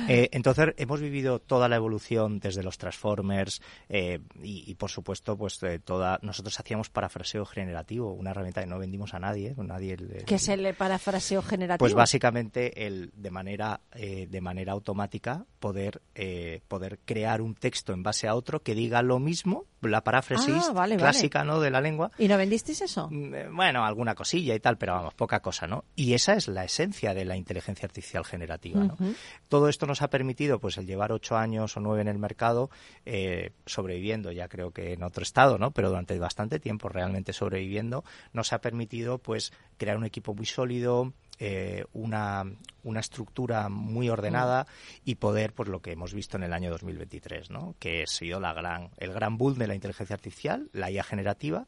Speaker 5: Eh, entonces hemos vivido toda la evolución desde los transformers eh, y, y, por supuesto, pues eh, toda. Nosotros hacíamos parafraseo generativo, una herramienta que no vendimos a nadie, nadie.
Speaker 1: ¿Qué es el parafraseo generativo?
Speaker 5: pues básicamente el de manera eh, de manera automática poder eh, poder crear un texto en base a otro que diga lo mismo, la paráfrasis
Speaker 1: Ah, vale, vale.
Speaker 5: clásica, ¿no? de la lengua.
Speaker 1: ¿Y no vendisteis eso?
Speaker 5: Mm, eh, Bueno, alguna cosilla y tal, pero vamos, poca cosa, ¿no? Y esa es la esencia de la inteligencia artificial generativa. Todo esto nos ha permitido, pues, el llevar ocho años o nueve en el mercado, eh, sobreviviendo, ya creo que en otro estado, ¿no? Pero durante bastante tiempo realmente sobreviviendo, nos ha permitido, pues, crear un equipo muy sólido, eh, una, una estructura muy ordenada y poder, pues, lo que hemos visto en el año 2023, ¿no? Que ha sido la gran, el gran boom de la inteligencia artificial, la IA generativa,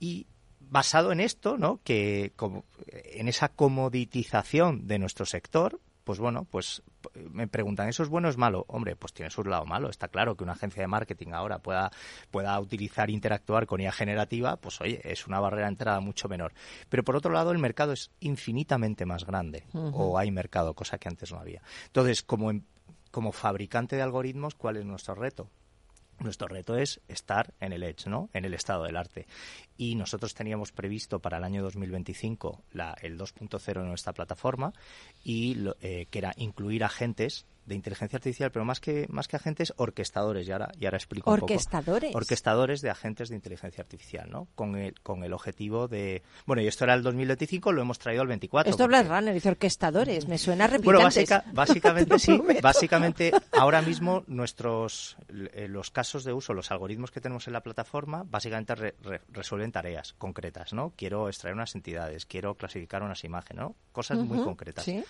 Speaker 5: y basado en esto, ¿no? Que como, en esa comoditización de nuestro sector, pues bueno, pues p- me preguntan, ¿eso es bueno o es malo? Hombre, pues tiene su lado malo. Está claro que una agencia de marketing ahora pueda, pueda utilizar e interactuar con IA generativa, pues oye, es una barrera de entrada mucho menor. Pero por otro lado, el mercado es infinitamente más grande, o hay mercado, cosa que antes no había. Entonces, como, como fabricante de algoritmos, ¿cuál es nuestro reto? Nuestro reto es estar en el edge, ¿no? En el estado del arte. Y nosotros teníamos previsto para el año 2025 la, el 2.0 en nuestra plataforma y lo- eh, que era incluir agentes de inteligencia artificial, pero más que más que agentes, orquestadores. Y ahora, y ahora explico un poco.
Speaker 1: Orquestadores.
Speaker 5: Orquestadores de agentes de inteligencia artificial, ¿no? Con el, con el objetivo de... Bueno, y esto era el 2025, lo hemos traído al 24.
Speaker 1: Esto
Speaker 5: porque-
Speaker 1: Blade Runner, dice orquestadores, me suena
Speaker 5: bueno,
Speaker 1: replicantes.
Speaker 5: básica- *laughs* básicamente
Speaker 1: Te
Speaker 5: sí. Básicamente, ahora mismo nuestros eh, los casos de uso, los algoritmos que tenemos en la plataforma, básicamente re- re- resuelven tareas concretas, ¿no? Quiero extraer unas entidades, quiero clasificar unas imágenes, ¿no? Cosas muy concretas.
Speaker 1: sí.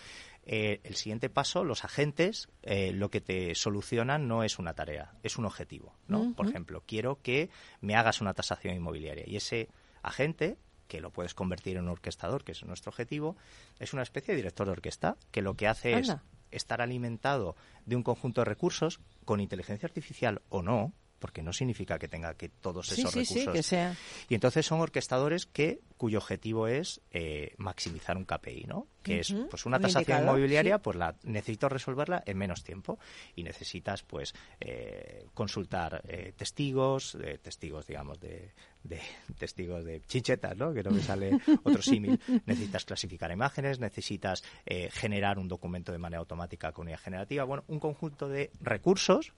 Speaker 5: Eh, el siguiente paso, los agentes, eh, lo que te solucionan no es una tarea, es un objetivo, ¿no? Por ejemplo, quiero que me hagas una tasación inmobiliaria y ese agente que lo puedes convertir en un orquestador, que es nuestro objetivo, es una especie de director de orquesta que lo que hace
Speaker 1: Anda.
Speaker 5: es estar alimentado de un conjunto de recursos con inteligencia artificial o no, porque no significa que tenga que todos
Speaker 1: Sí,
Speaker 5: esos
Speaker 1: sí, sí,
Speaker 5: recursos
Speaker 1: que sea.
Speaker 5: y entonces son orquestadores que cuyo objetivo es eh, maximizar un KPI, ¿no? Que es pues una
Speaker 1: un
Speaker 5: tasación inmobiliaria,
Speaker 1: sí.
Speaker 5: pues la necesito resolverla en menos tiempo y necesitas pues eh, consultar eh, testigos, eh, testigos digamos de, de *laughs* testigos de chichetas, ¿no? Que no me sale *laughs* otro símil. Necesitas clasificar imágenes, necesitas eh, generar un documento de manera automática con IA generativa. Bueno, un conjunto de recursos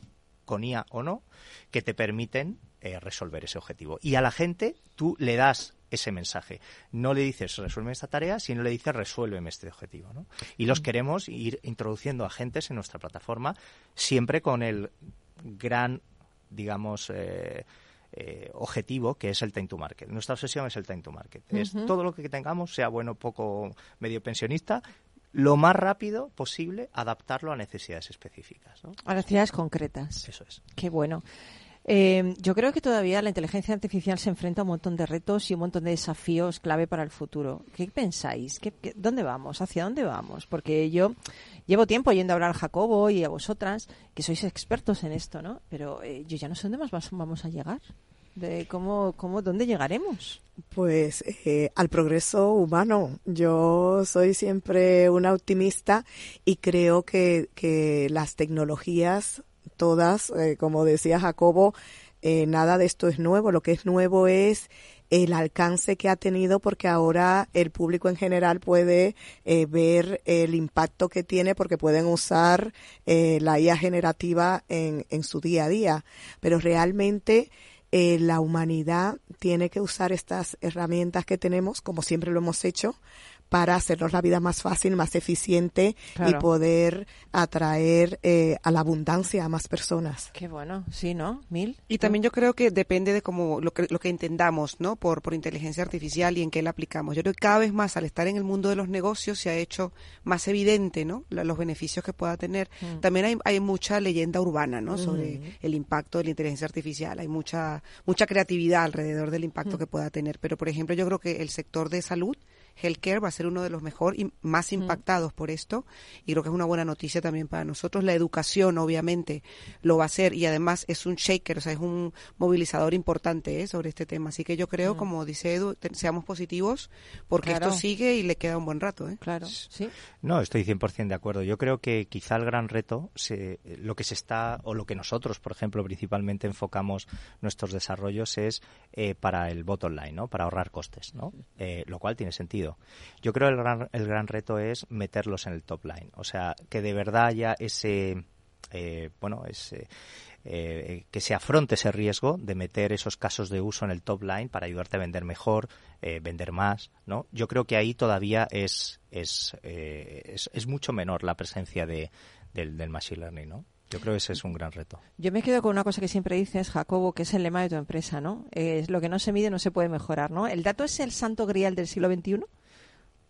Speaker 5: con IA o no, que te permiten eh, resolver ese objetivo. Y a la gente tú le das ese mensaje. No le dices resuelve esta tarea, sino le dices resuélveme este objetivo. ¿no? Y los queremos ir introduciendo agentes en nuestra plataforma, siempre con el gran, digamos, eh, eh, objetivo que es el time to market. Nuestra obsesión es el time to market. Es todo lo que tengamos, sea bueno, poco, medio pensionista, lo más rápido posible adaptarlo a necesidades específicas. ¿no?
Speaker 1: A necesidades concretas.
Speaker 5: Eso es.
Speaker 1: Qué bueno. Eh, yo creo que todavía la inteligencia artificial se enfrenta a un montón de retos y un montón de desafíos clave para el futuro. ¿Qué pensáis? ¿Qué, qué- dónde vamos? ¿Hacia dónde vamos? Porque yo llevo tiempo yendo a hablar a Jacobo y a vosotras, que sois expertos en esto, ¿no? Pero eh, yo ya no sé dónde más vamos a llegar. De cómo, cómo, ¿Dónde llegaremos?
Speaker 4: Pues eh, al progreso humano. Yo soy siempre una optimista y creo que, que las tecnologías, todas, eh, como decía Jacobo, eh, nada de esto es nuevo. Lo que es nuevo es el alcance que ha tenido porque ahora el público en general puede eh, ver el impacto que tiene porque pueden usar eh, la IA generativa en, en su día a día. Pero realmente eh, la humanidad tiene que usar estas herramientas que tenemos, como siempre lo hemos hecho, para hacernos la vida más fácil, más eficiente
Speaker 1: Claro.
Speaker 4: y poder atraer eh, a la abundancia a más personas.
Speaker 1: Qué bueno, sí, ¿no? Mil.
Speaker 3: Y también yo creo que depende de cómo lo que, lo que entendamos, ¿no? Por, por inteligencia artificial y en qué la aplicamos. Yo creo que cada vez más al estar en el mundo de los negocios se ha hecho más evidente, ¿no? La- los beneficios que pueda tener.
Speaker 1: Mm.
Speaker 3: También hay, hay mucha leyenda urbana, ¿no? Sobre el impacto de la inteligencia artificial. Hay mucha, mucha creatividad alrededor del impacto
Speaker 1: Mm.
Speaker 3: que pueda tener. Pero, por ejemplo, yo creo que el sector de salud, healthcare, va a ser uno de los mejor y más
Speaker 1: Mm.
Speaker 3: impactados por esto. Y creo que es una buena noticia también para nosotros. La educación, obviamente, lo va a hacer. Y además es un shaker, o sea, es un movilizador importante ¿eh? sobre este tema. Así que yo creo, como dice Edu, te- seamos positivos porque
Speaker 1: Mm. Claro.
Speaker 3: esto sigue y le queda un buen rato. ¿eh?
Speaker 1: Claro, sí.
Speaker 5: No, estoy 100% de acuerdo. Yo creo que quizá el gran reto, se- lo que se está, o lo que nosotros, por ejemplo, principalmente enfocamos nuestros desarrollos es eh, para el bottom line, ¿no? Para ahorrar costes, ¿no? Eh, lo cual tiene sentido. Yo creo que el gran, el gran reto es meterlos en el top line. O sea, que de verdad haya ese, eh, bueno, ese, eh, que se afronte ese riesgo de meter esos casos de uso en el top line para ayudarte a vender mejor, eh, vender más, ¿no? Yo creo que ahí todavía es es, es, es mucho menor la presencia de, del, del machine learning, ¿no? Yo creo que ese es un gran reto.
Speaker 1: Yo me quedo con una cosa que siempre dices, Jacobo, que es el lema de tu empresa, ¿no? Es lo que no se mide no se puede mejorar, ¿no? ¿El dato es el santo grial del siglo XXI?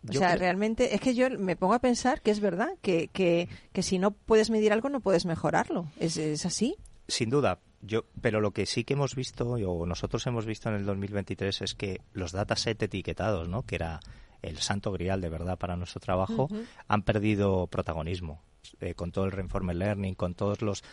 Speaker 1: O
Speaker 5: Yo
Speaker 1: sea,
Speaker 5: creo-
Speaker 1: realmente es que yo me pongo a pensar que es verdad, que, que, que si no puedes medir algo no puedes mejorarlo. ¿Es, es así?
Speaker 5: Sin duda, yo, pero lo que sí que hemos visto, o nosotros hemos visto en el 2023, es que los dataset etiquetados, ¿no? que era el santo grial de verdad para nuestro trabajo, han perdido protagonismo. Eh, con todo el reinforcement learning, con todos los,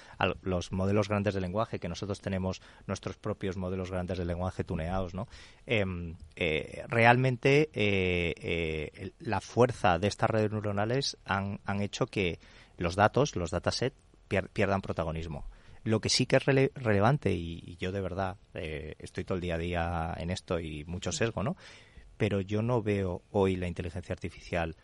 Speaker 5: los modelos grandes de lenguaje, que nosotros tenemos nuestros propios modelos grandes de lenguaje tuneados, ¿no? Em, eh, realmente eh, la fuerza de estas redes neuronales han, han hecho que los datos, los datasets, pier- pierdan protagonismo. Lo que sí que es rele- relevante, y, yo de verdad estoy todo el día a día en esto y mucho sesgo, ¿no? Pero yo no veo hoy la inteligencia artificial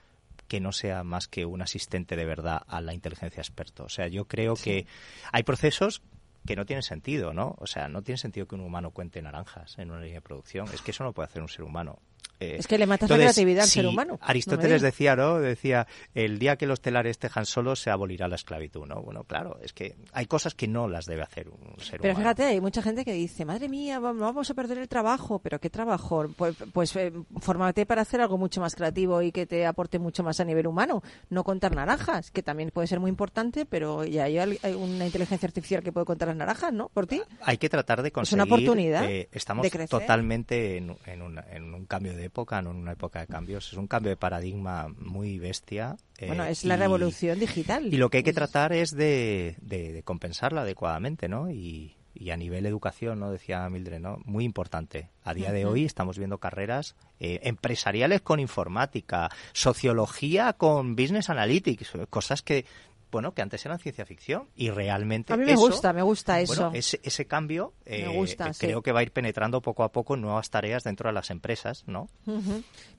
Speaker 5: que no sea más que un asistente de verdad a la inteligencia experto. O sea, yo creo que hay procesos que no tienen sentido, ¿no? O sea, no tiene sentido que un humano cuente naranjas en una línea de producción. Es que eso no puede hacer un ser humano. Eh,
Speaker 1: Es que le matas la creatividad al
Speaker 5: si
Speaker 1: ser humano.
Speaker 5: Aristóteles decía, ¿no? Decía, el día que los telares tejan solos se abolirá la esclavitud, ¿no? Bueno, claro, es que hay cosas que no las debe hacer un ser
Speaker 1: Pero
Speaker 5: humano.
Speaker 1: fíjate, hay mucha gente que dice, madre mía, va- vamos a perder el trabajo. ¿Pero qué trabajo? Pues, pues eh, fórmate para hacer algo mucho más creativo y que te aporte mucho más a nivel humano. No contar naranjas, que también puede ser muy importante, pero ya hay, una inteligencia artificial que puede contar las naranjas, ¿no? ¿Por ti?
Speaker 5: Hay que tratar de
Speaker 1: Es
Speaker 5: conseguir.
Speaker 1: una oportunidad
Speaker 5: eh, estamos
Speaker 1: de
Speaker 5: totalmente en, en una- en un cambio de época, no en una época de cambios. Es un cambio de paradigma muy bestia. eh,
Speaker 1: Bueno, es la
Speaker 5: y-
Speaker 1: revolución digital.
Speaker 5: Y lo que hay que tratar es de, de- de compensarla adecuadamente, ¿no? Y, y a nivel educación, ¿no? Decía Mildred, ¿no? Muy importante. A día de hoy estamos viendo carreras eh, empresariales con informática, sociología con business analytics, cosas que, bueno, que antes eran ciencia ficción y realmente
Speaker 1: A mí me
Speaker 5: eso-
Speaker 1: gusta, me gusta eso.
Speaker 5: bueno, ese, ese cambio eh,
Speaker 1: Me gusta,
Speaker 5: eh,
Speaker 1: sí.
Speaker 5: creo que va a ir penetrando poco a poco en nuevas tareas dentro de las empresas, ¿no?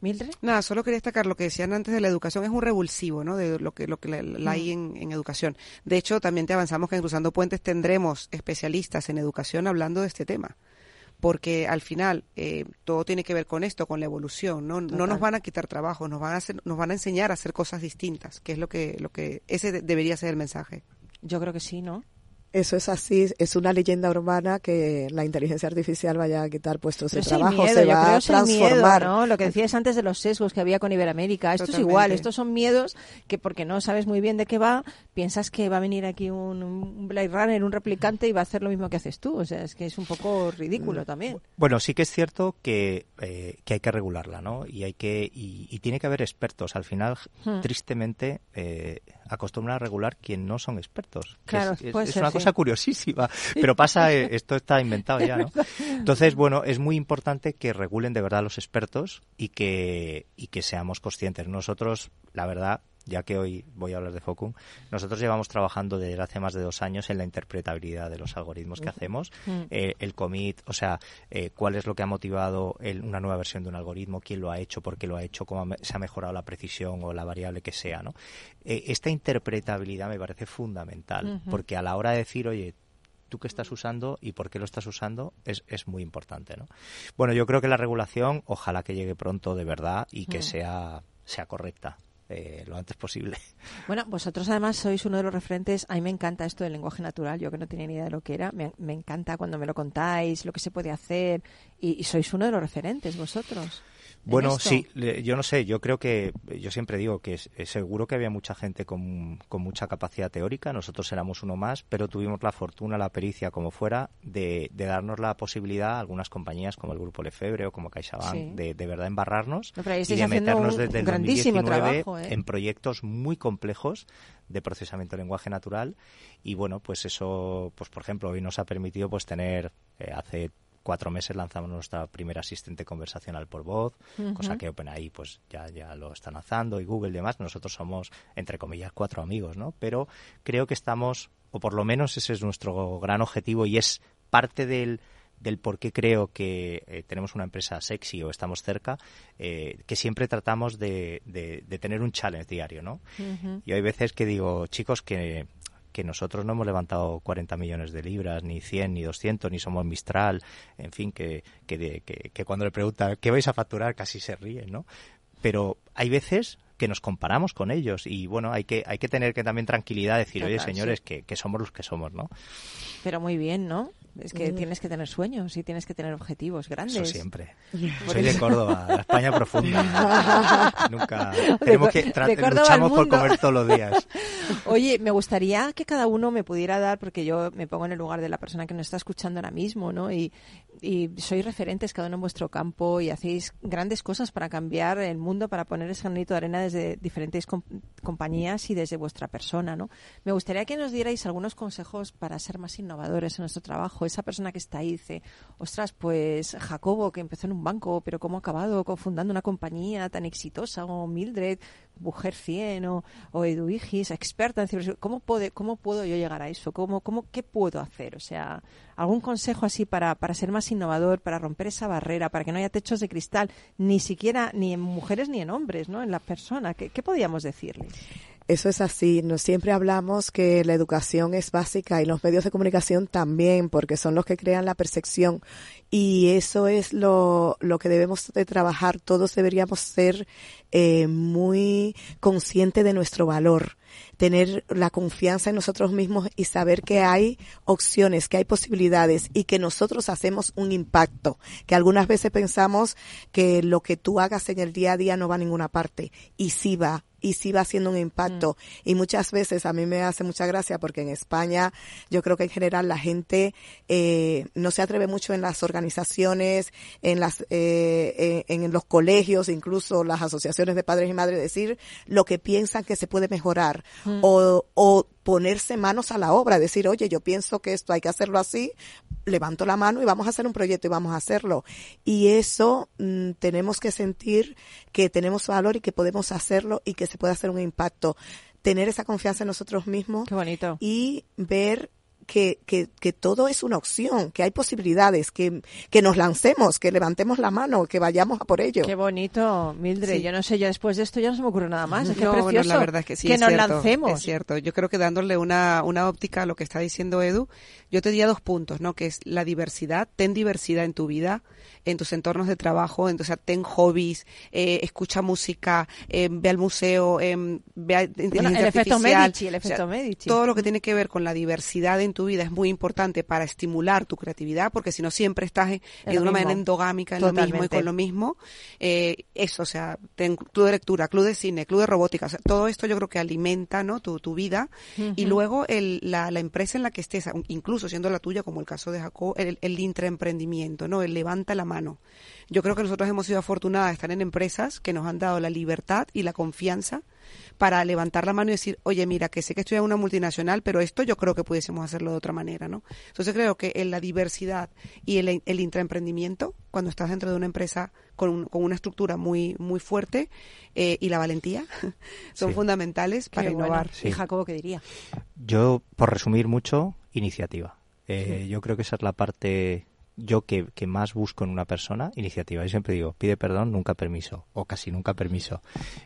Speaker 1: ¿Mildred?
Speaker 3: Nada, solo quería destacar lo que decían antes de la educación, es un revulsivo, ¿no? De lo que, lo que la, la hay en, en educación. De hecho, también te avanzamos que en Cruzando Puentes tendremos especialistas en educación hablando de este tema. Porque al final eh, todo tiene que ver con esto, con la evolución, ¿no? No nos van a quitar trabajo, nos van a hacer, nos van a enseñar a hacer cosas distintas, que es lo que, lo que, ese de- debería ser el mensaje.
Speaker 1: Yo creo que sí, ¿no?
Speaker 4: Eso es así, es una leyenda urbana que la inteligencia artificial vaya a quitar puestos de
Speaker 1: Pero
Speaker 4: trabajo,
Speaker 1: miedo,
Speaker 4: se
Speaker 1: yo
Speaker 4: va
Speaker 1: creo
Speaker 4: a
Speaker 1: miedo,
Speaker 4: transformar.
Speaker 1: ¿no? Lo que decías antes de los sesgos que había con Iberoamérica. Esto es igual, estos son miedos que porque no sabes muy bien de qué va, piensas que va a venir aquí un, un Blade Runner, un replicante y va a hacer lo mismo que haces tú. O sea, es que es un poco
Speaker 5: Mm.
Speaker 1: ridículo también.
Speaker 5: Bueno, sí que es cierto que, eh, que hay que regularla, ¿no? Y hay que y, y tiene que haber expertos. Al final,
Speaker 1: Hmm.
Speaker 5: tristemente, eh, acostumbran a regular quien no son expertos.
Speaker 1: Claro,
Speaker 5: es, una
Speaker 1: sí.
Speaker 5: cosa curiosísima, pero pasa, eh, esto está inventado ya, ¿no? *laughs* Entonces, bueno, es muy importante que regulen de verdad los expertos y que y que seamos conscientes. Nosotros, la verdad, ya que hoy voy a hablar de Focum, nosotros llevamos trabajando desde hace más de dos años en la interpretabilidad de los algoritmos que hacemos,
Speaker 1: Mm.
Speaker 5: eh, el commit, o sea, eh, cuál es lo que ha motivado el- una nueva versión de un algoritmo, quién lo ha hecho, por qué lo ha hecho, cómo se ha mejorado la precisión o la variable que sea, ¿no? Eh, esta interpretabilidad me parece fundamental, porque a la hora de decir, oye, tú qué estás usando y por qué lo estás usando es, es muy importante, ¿no? Bueno, yo creo que la regulación, ojalá que llegue pronto de verdad y que
Speaker 1: Mm.
Speaker 5: sea, sea correcta. Eh, lo antes posible. *laughs*
Speaker 1: Bueno, vosotros además sois uno de los referentes. A mí me encanta esto del lenguaje natural. Yo que no tenía ni idea de lo que era. Me, encanta cuando me lo contáis, lo que se puede hacer. Y sois uno de los referentes vosotros. En
Speaker 5: Bueno,
Speaker 1: esto.
Speaker 5: sí, yo no sé, yo creo que, yo siempre digo que es- es seguro que había mucha gente con, con mucha capacidad teórica, nosotros éramos uno más, pero tuvimos la fortuna, la pericia, como fuera, de, de darnos la posibilidad a algunas compañías como el Grupo Lefebvre o como CaixaBank,
Speaker 1: Sí.
Speaker 5: de, de verdad embarrarnos
Speaker 1: No,
Speaker 5: y de meternos desde el
Speaker 1: grandísimo
Speaker 5: 2019
Speaker 1: trabajo, ¿eh?
Speaker 5: en proyectos muy complejos de procesamiento de lenguaje natural y bueno, pues eso, pues por ejemplo, hoy nos ha permitido pues tener eh, hace cuatro meses lanzamos nuestra primera asistente conversacional por voz, cosa
Speaker 1: Ujú.
Speaker 5: que OpenAI pues ya, ya lo están lanzando y Google y demás. Nosotros somos, entre comillas, cuatro amigos, ¿no? Pero creo que estamos, o por lo menos ese es nuestro gran objetivo y es parte del del por qué creo que eh, tenemos una empresa sexy o estamos cerca, eh, que siempre tratamos de, de- de tener un challenge diario, ¿no? Y hay veces que digo, chicos, que, que nosotros no hemos levantado 40 millones de libras, ni 100, ni 200, ni somos Mistral, en fin, que, que, que- que cuando le preguntan qué vais a facturar casi se ríen, ¿no? Pero hay veces que nos comparamos con ellos y bueno, hay que, hay que tener que también tranquilidad, decir, oye señores,
Speaker 1: sí.
Speaker 5: que, que somos los que somos, ¿no?
Speaker 1: Pero muy bien, ¿no? Es que tienes que tener sueños y tienes que tener objetivos grandes.
Speaker 5: Eso siempre. Soy de Córdoba, la España profunda. *laughs* Nunca. Tenemos que
Speaker 1: de
Speaker 5: tra-
Speaker 1: Córdoba
Speaker 5: luchamos
Speaker 1: al
Speaker 5: por comer todos los días. *laughs*
Speaker 1: Oye, me gustaría que cada uno me pudiera dar, porque yo me pongo en el lugar de la persona que nos está escuchando ahora mismo, ¿no? Y, y sois referentes cada uno en vuestro campo y hacéis grandes cosas para cambiar el mundo, para poner ese granito de arena desde diferentes com- compañías y desde vuestra persona, ¿no? Me gustaría que nos dierais algunos consejos para ser más innovadores en nuestro trabajo esa persona que está ahí dice, ostras, pues Jacobo, que empezó en un banco, pero cómo ha acabado fundando una compañía tan exitosa, o Mildred, mujer 100, o, o Edu Igis, experta en ciberseguridad, ¿cómo, puede, ¿cómo puedo yo llegar a eso? ¿Cómo, cómo, ¿Qué puedo hacer? O sea, algún consejo así para, para ser más innovador, para romper esa barrera, para que no haya techos de cristal, ni siquiera ni en mujeres ni en hombres, ¿no? En la persona. ¿Qué, qué podríamos decirle?
Speaker 4: Eso es así. Nos siempre hablamos que la educación es básica y los medios de comunicación también, porque son los que crean la percepción. Y eso es lo, lo que debemos de trabajar. Todos deberíamos ser eh, muy conscientes de nuestro valor tener la confianza en nosotros mismos y saber que hay opciones, que hay posibilidades y que nosotros hacemos un impacto, que algunas veces pensamos que lo que tú hagas en el día a día no va a ninguna parte y sí va, y sí va haciendo un impacto. Y muchas veces a mí me hace mucha gracia porque en España yo creo que en general la gente eh, no se atreve mucho en las organizaciones, en las eh, en, en los colegios, incluso las asociaciones de padres y madres decir lo que piensan que se puede mejorar o, o ponerse manos a la obra, decir, oye, yo pienso que esto hay que hacerlo así, levanto la mano y vamos a hacer un proyecto y vamos a hacerlo. Y eso mm, tenemos que sentir que tenemos valor y que podemos hacerlo y que se puede hacer un impacto. Tener esa confianza en nosotros mismos
Speaker 1: Qué bonito.
Speaker 4: y ver que, que, que todo es una opción, que hay posibilidades, que, que nos lancemos, que levantemos la mano, que vayamos a por ello.
Speaker 1: Qué bonito, Mildred.
Speaker 3: Sí.
Speaker 1: Yo no sé, yo después de esto ya no se me ocurre nada más. Es que
Speaker 3: No, bueno,
Speaker 1: precioso
Speaker 3: la verdad es que sí.
Speaker 1: que
Speaker 3: es
Speaker 1: nos
Speaker 3: cierto,
Speaker 1: lancemos.
Speaker 3: Es cierto. Yo creo que dándole una, una óptica a lo que está diciendo Edu, yo te diría dos puntos, ¿no? Que es la diversidad. Ten diversidad en tu vida, en tus entornos de trabajo. En, o sea, ten hobbies, eh, escucha música, eh, ve al museo, eh, ve a
Speaker 1: Bueno, el efecto. Medici, el
Speaker 3: O sea,
Speaker 1: efecto Medici.
Speaker 3: Todo lo que tiene que ver con la diversidad en tu vida es muy importante para estimular tu creatividad, porque si no siempre estás en- una
Speaker 1: mismo.
Speaker 3: manera endogámica en lo mismo y con lo mismo. Eh, eso, o sea, ten club de lectura, club de cine, club de robótica, o sea, todo esto yo creo que alimenta, ¿no? Tu, tu vida. Y luego el, la, la empresa en la que estés, incluso siendo la tuya, como el caso de Jacob, el, el intraemprendimiento, ¿no? El levanta la mano. Yo creo que nosotros hemos sido afortunadas de estar en empresas que nos han dado la libertad y la confianza para levantar la mano y decir, oye, mira, que sé que estoy en una multinacional, pero esto yo creo que pudiésemos hacerlo de otra manera, ¿no? Entonces creo que en la diversidad y el, el intraemprendimiento, cuando estás dentro de una empresa con, un- con una estructura muy, muy fuerte eh, y la valentía, *laughs* son
Speaker 5: Sí.
Speaker 3: fundamentales para
Speaker 1: Qué bueno.
Speaker 3: innovar.
Speaker 5: Sí.
Speaker 1: ¿Y Jacobo qué diría?
Speaker 5: Yo, por resumir mucho, iniciativa. Eh, Yo creo que esa es la parte yo que, que más busco en una persona, iniciativa. Yo siempre digo, pide perdón, nunca permiso, o casi nunca permiso.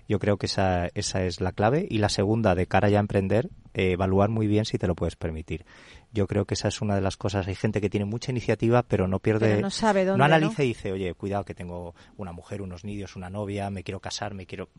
Speaker 5: Yo creo que esa, esa es la clave. Y la segunda, de cara ya a emprender, eh, evaluar muy bien si te lo puedes permitir. Yo creo que esa es una de las cosas. Hay gente que tiene mucha iniciativa, pero no pierde.
Speaker 1: Pero no sabe dónde,
Speaker 5: analiza
Speaker 1: ¿no?
Speaker 5: y dice, oye, cuidado que tengo una mujer, unos niños, una novia, me quiero casar, me quiero.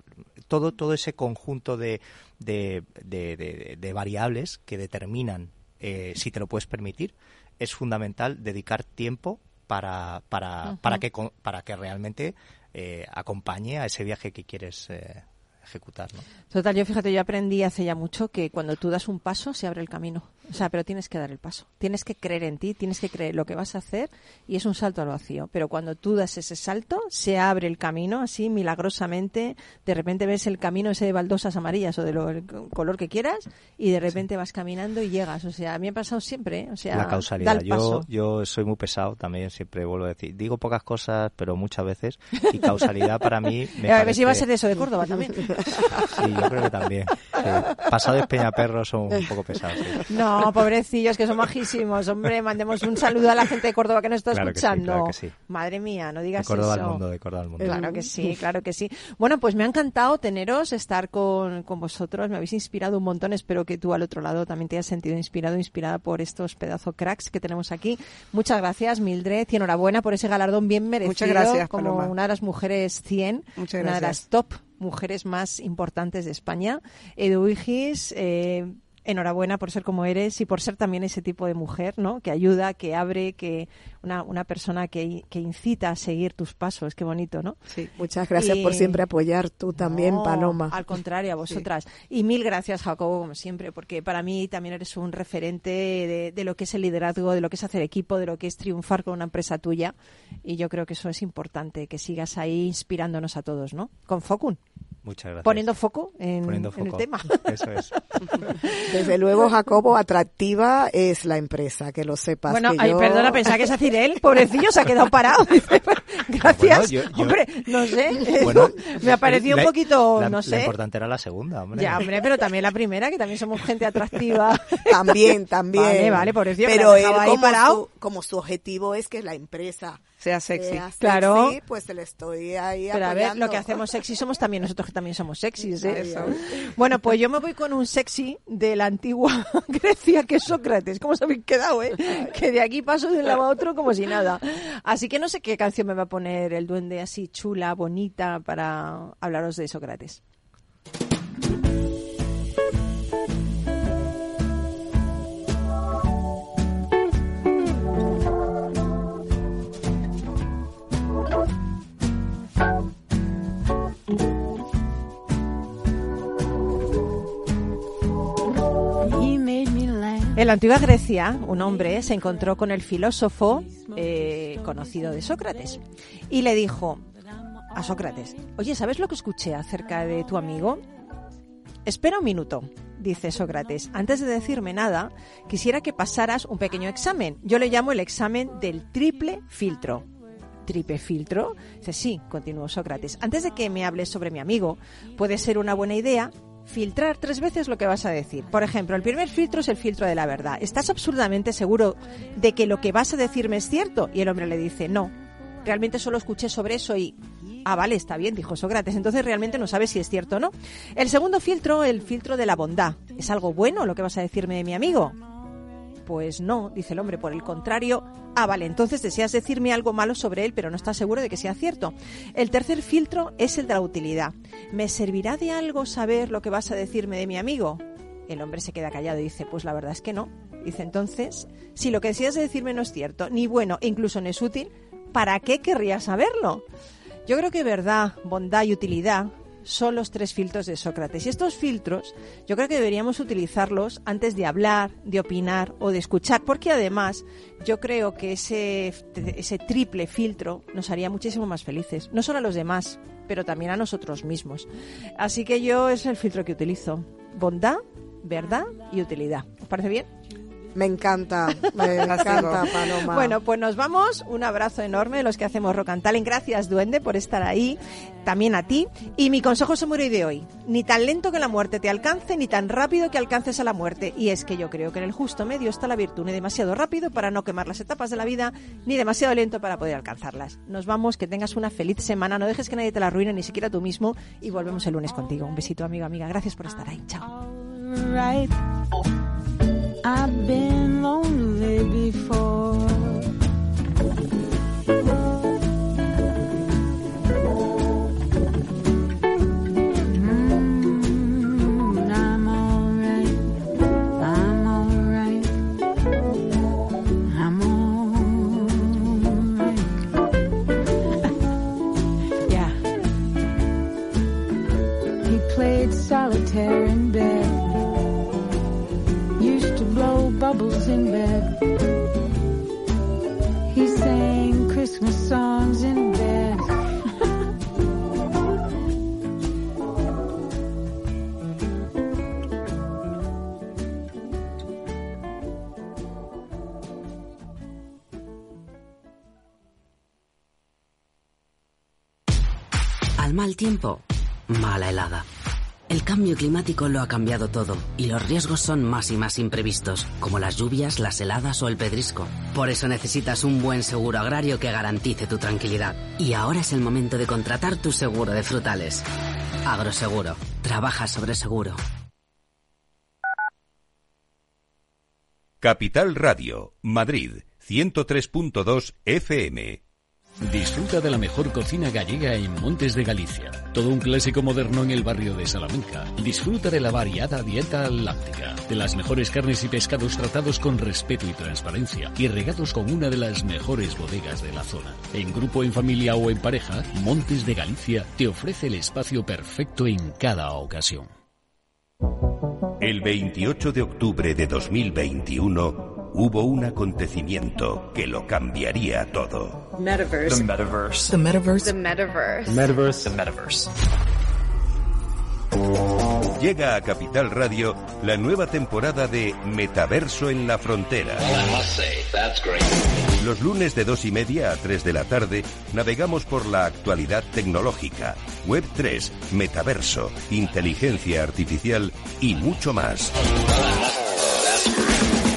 Speaker 5: Todo, todo ese conjunto de, de, de- de- de variables que determinan eh, si te lo puedes permitir, es fundamental dedicar tiempo para, para, para, que, para que realmente eh, acompañe a ese viaje que quieres eh, ejecutar. ¿no?
Speaker 1: Total, yo fíjate, yo aprendí hace ya mucho que cuando tú das un paso se abre el camino. O sea, pero tienes que dar el paso. Tienes que creer en ti, tienes que creer lo que vas a hacer y es un salto al vacío. Pero cuando tú das ese salto, se abre el camino así milagrosamente. De repente ves el camino ese de baldosas amarillas o de lo, el color que quieras y de repente vas caminando y llegas. O sea, a mí me ha pasado siempre. ¿eh? O sea,
Speaker 5: la
Speaker 1: da
Speaker 5: causalidad.
Speaker 1: el
Speaker 5: Yo,
Speaker 1: paso.
Speaker 5: yo soy muy pesado también, siempre vuelvo a decir. Digo pocas cosas, pero muchas veces. Y causalidad para mí *laughs* me
Speaker 1: a ver si iba a ser de eso de Córdoba también.
Speaker 5: Sí, yo creo que también. Sí. Pasado de Peñaperro son un poco pesados. sí.
Speaker 1: No, pobrecillos, que son majísimos. Hombre, mandemos un saludo a la gente de Córdoba que nos está
Speaker 5: Claro que sí,
Speaker 1: escuchando.
Speaker 5: claro que sí.
Speaker 1: Madre mía, no
Speaker 5: De
Speaker 1: digas
Speaker 5: Córdoba al
Speaker 1: eso.
Speaker 5: mundo, de Córdoba al mundo.
Speaker 1: Claro que sí, *laughs* claro que sí. Bueno, pues me ha encantado teneros, estar con, con vosotros. Me habéis inspirado un montón. Espero que tú al otro lado también te hayas sentido inspirado, inspirada por estos pedazo cracks que tenemos aquí. Muchas gracias, Mildred, y enhorabuena por ese galardón bien merecido.
Speaker 3: Muchas gracias,
Speaker 1: Como
Speaker 3: Paloma.
Speaker 1: una de las mujeres 100,
Speaker 3: Muchas
Speaker 1: una de las top mujeres más importantes de España. Edu Igis, eh, enhorabuena por ser como eres y por ser también ese tipo de mujer, ¿no? Que ayuda, que abre, que una, una persona que, que incita a seguir tus pasos. Qué bonito, ¿no?
Speaker 3: Sí.
Speaker 4: Muchas gracias por siempre apoyar tú también,
Speaker 1: No,
Speaker 4: Paloma.
Speaker 1: Al contrario, a vosotras. Y mil gracias, Jacobo, como siempre, porque para mí también eres un referente de, de lo que es el liderazgo, de lo que es hacer equipo, de lo que es triunfar con una empresa tuya. Y yo creo que eso es importante, que sigas ahí inspirándonos a todos, ¿no? Con Focun.
Speaker 5: Muchas gracias.
Speaker 1: Poniendo foco en,
Speaker 5: Poniendo
Speaker 1: en el
Speaker 5: foco.
Speaker 1: tema. *laughs*
Speaker 5: Eso es. *laughs*
Speaker 4: Desde luego, Jacobo, atractiva es la empresa, que lo sepas.
Speaker 1: Bueno,
Speaker 4: que
Speaker 1: ay,
Speaker 4: yo-
Speaker 1: perdona, pensaba que es decir él, pobrecillo, se ha quedado parado. *laughs* Pues, Gracias.
Speaker 5: Bueno, yo- yo-
Speaker 1: Hombre, no sé.
Speaker 5: Bueno,
Speaker 1: me ha parecido un
Speaker 5: la-
Speaker 1: poquito,
Speaker 5: la-
Speaker 1: no
Speaker 5: La
Speaker 1: sé.
Speaker 5: importante era la segunda, hombre.
Speaker 1: Ya, hombre, pero también la primera, que también somos gente atractiva.
Speaker 4: También, también.
Speaker 1: Vale, vale, pobrecillo,
Speaker 4: Pero
Speaker 1: la
Speaker 4: él,
Speaker 1: ahí
Speaker 4: como
Speaker 1: parado.
Speaker 4: su, como su objetivo es que la empresa
Speaker 3: Sea sexy.
Speaker 4: sea
Speaker 1: Claro.
Speaker 4: sexy, pues te le estoy ahí
Speaker 1: Pero a ver, lo que hacemos sexy somos también nosotros que también somos sexys, ¿eh?
Speaker 4: Eso. *laughs*
Speaker 1: Bueno, pues yo me voy con un sexy de la antigua *laughs* Grecia que es Sócrates. ¿Cómo os habéis quedado, eh? Que de aquí paso de un lado a otro como si nada. Así que no sé qué canción me va a poner el duende así chula, bonita, para hablaros de Sócrates. En la antigua Grecia, un hombre se encontró con el filósofo eh, conocido de Sócrates y le dijo a Sócrates, oye, ¿sabes lo que escuché acerca de tu amigo? Espera un minuto, dice Sócrates. Antes de decirme nada, quisiera que pasaras un pequeño examen. Yo le llamo el examen del triple filtro. ¿Triple filtro? Dice, sí, continuó Sócrates. Antes de que me hables sobre mi amigo, puede ser una buena idea filtrar tres veces lo que vas a decir. Por ejemplo, el primer filtro es el filtro de la verdad. ¿Estás absolutamente seguro de que lo que vas a decirme es cierto? Y el hombre le dice, no, realmente solo escuché sobre eso y... Ah, vale, está bien, dijo Sócrates. Entonces realmente no sabes si es cierto o no. El segundo filtro, el filtro de la bondad. ¿Es algo bueno lo que vas a decirme de mi amigo? Pues no, dice el hombre, por el contrario. Ah, vale, entonces deseas decirme algo malo sobre él, pero no estás seguro de que sea cierto. El tercer filtro es el de la utilidad. ¿Me servirá de algo saber lo que vas a decirme de mi amigo? El hombre se queda callado y dice, pues la verdad es que no. Dice, entonces, si lo que deseas decirme no es cierto, ni bueno e incluso no es útil, ¿para qué querría saberlo? Yo creo que verdad, bondad y utilidad son los tres filtros de Sócrates. Y estos filtros yo creo que deberíamos utilizarlos antes de hablar, de opinar o de escuchar, porque además yo creo que ese, ese triple filtro nos haría muchísimo más felices, no solo a los demás, pero también a nosotros mismos. Así que yo es el filtro que utilizo. Bondad, verdad y utilidad. ¿Os parece bien?
Speaker 4: Me encanta, me *laughs* encanta, Paloma.
Speaker 1: Bueno, pues nos vamos. Un abrazo enorme de los que hacemos Rock and Talent. Gracias, Duende, por estar ahí. También a ti. Y mi consejo samurai de hoy. Ni tan lento que la muerte te alcance, ni tan rápido que alcances a la muerte. Y es que yo creo que en el justo medio está la virtud. Ni demasiado rápido para no quemar las etapas de la vida, ni demasiado lento para poder alcanzarlas. Nos vamos. Que tengas una feliz semana. No dejes que nadie te la arruine, ni siquiera tú mismo. Y volvemos el lunes contigo. Un besito, amigo, amiga. Gracias por estar ahí. Chao.
Speaker 6: I've been lonely before. In bed. He sang Christmas songs in bed.
Speaker 7: Al mal tiempo, mala helada. Cambio climático lo ha cambiado todo y los riesgos son más y más imprevistos, como las lluvias, las heladas o el pedrisco. Por eso necesitas un buen seguro agrario que garantice tu tranquilidad. Y ahora es el momento de contratar tu seguro de frutales. Agroseguro. Trabaja sobre seguro.
Speaker 2: Capital Radio, Madrid, 103.2 FM.
Speaker 8: Disfruta de la mejor cocina gallega en Montes de Galicia. Todo un clásico moderno en el barrio de Salamanca. Disfruta de la variada dieta atlántica, de las mejores carnes y pescados tratados con respeto y transparencia y regados con una de las mejores bodegas de la zona. En grupo, en familia o en pareja, Montes de Galicia te ofrece el espacio perfecto en cada ocasión.
Speaker 2: El 28 de octubre de 2021 hubo un acontecimiento que lo cambiaría todo.
Speaker 9: Metaverse.
Speaker 10: The metaverse.
Speaker 9: The metaverse.
Speaker 10: The metaverse.
Speaker 9: Metaverse.
Speaker 10: The metaverse.
Speaker 2: Llega a Capital Radio la nueva temporada de Metaverso en la Frontera. Los lunes de dos y media a 3 de la tarde navegamos por la actualidad tecnológica, Web 3, Metaverso, inteligencia artificial y mucho más.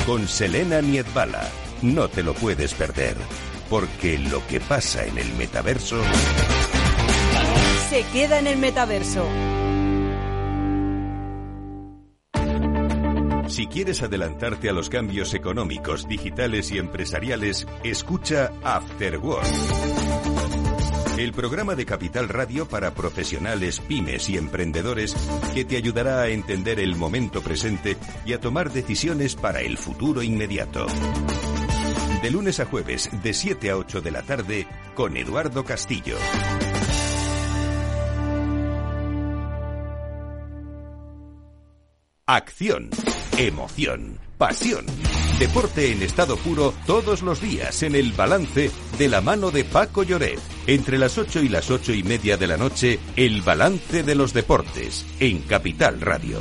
Speaker 2: Con Selena Niedbala. No te lo puedes perder, porque lo que pasa en el metaverso
Speaker 9: Se queda en el metaverso.
Speaker 2: Si quieres adelantarte a los cambios económicos, digitales y empresariales, escucha After Work. El programa de Capital Radio para profesionales, pymes y emprendedores que te ayudará a entender el momento presente y a tomar decisiones para el futuro inmediato. De lunes a jueves, de 7 a 8 de la tarde, con Eduardo Castillo. Acción, emoción, pasión. Deporte en estado puro todos los días en el balance de la mano de Paco Lloret. Entre las 8 y las ocho y media de la noche, el balance de los deportes en Capital Radio.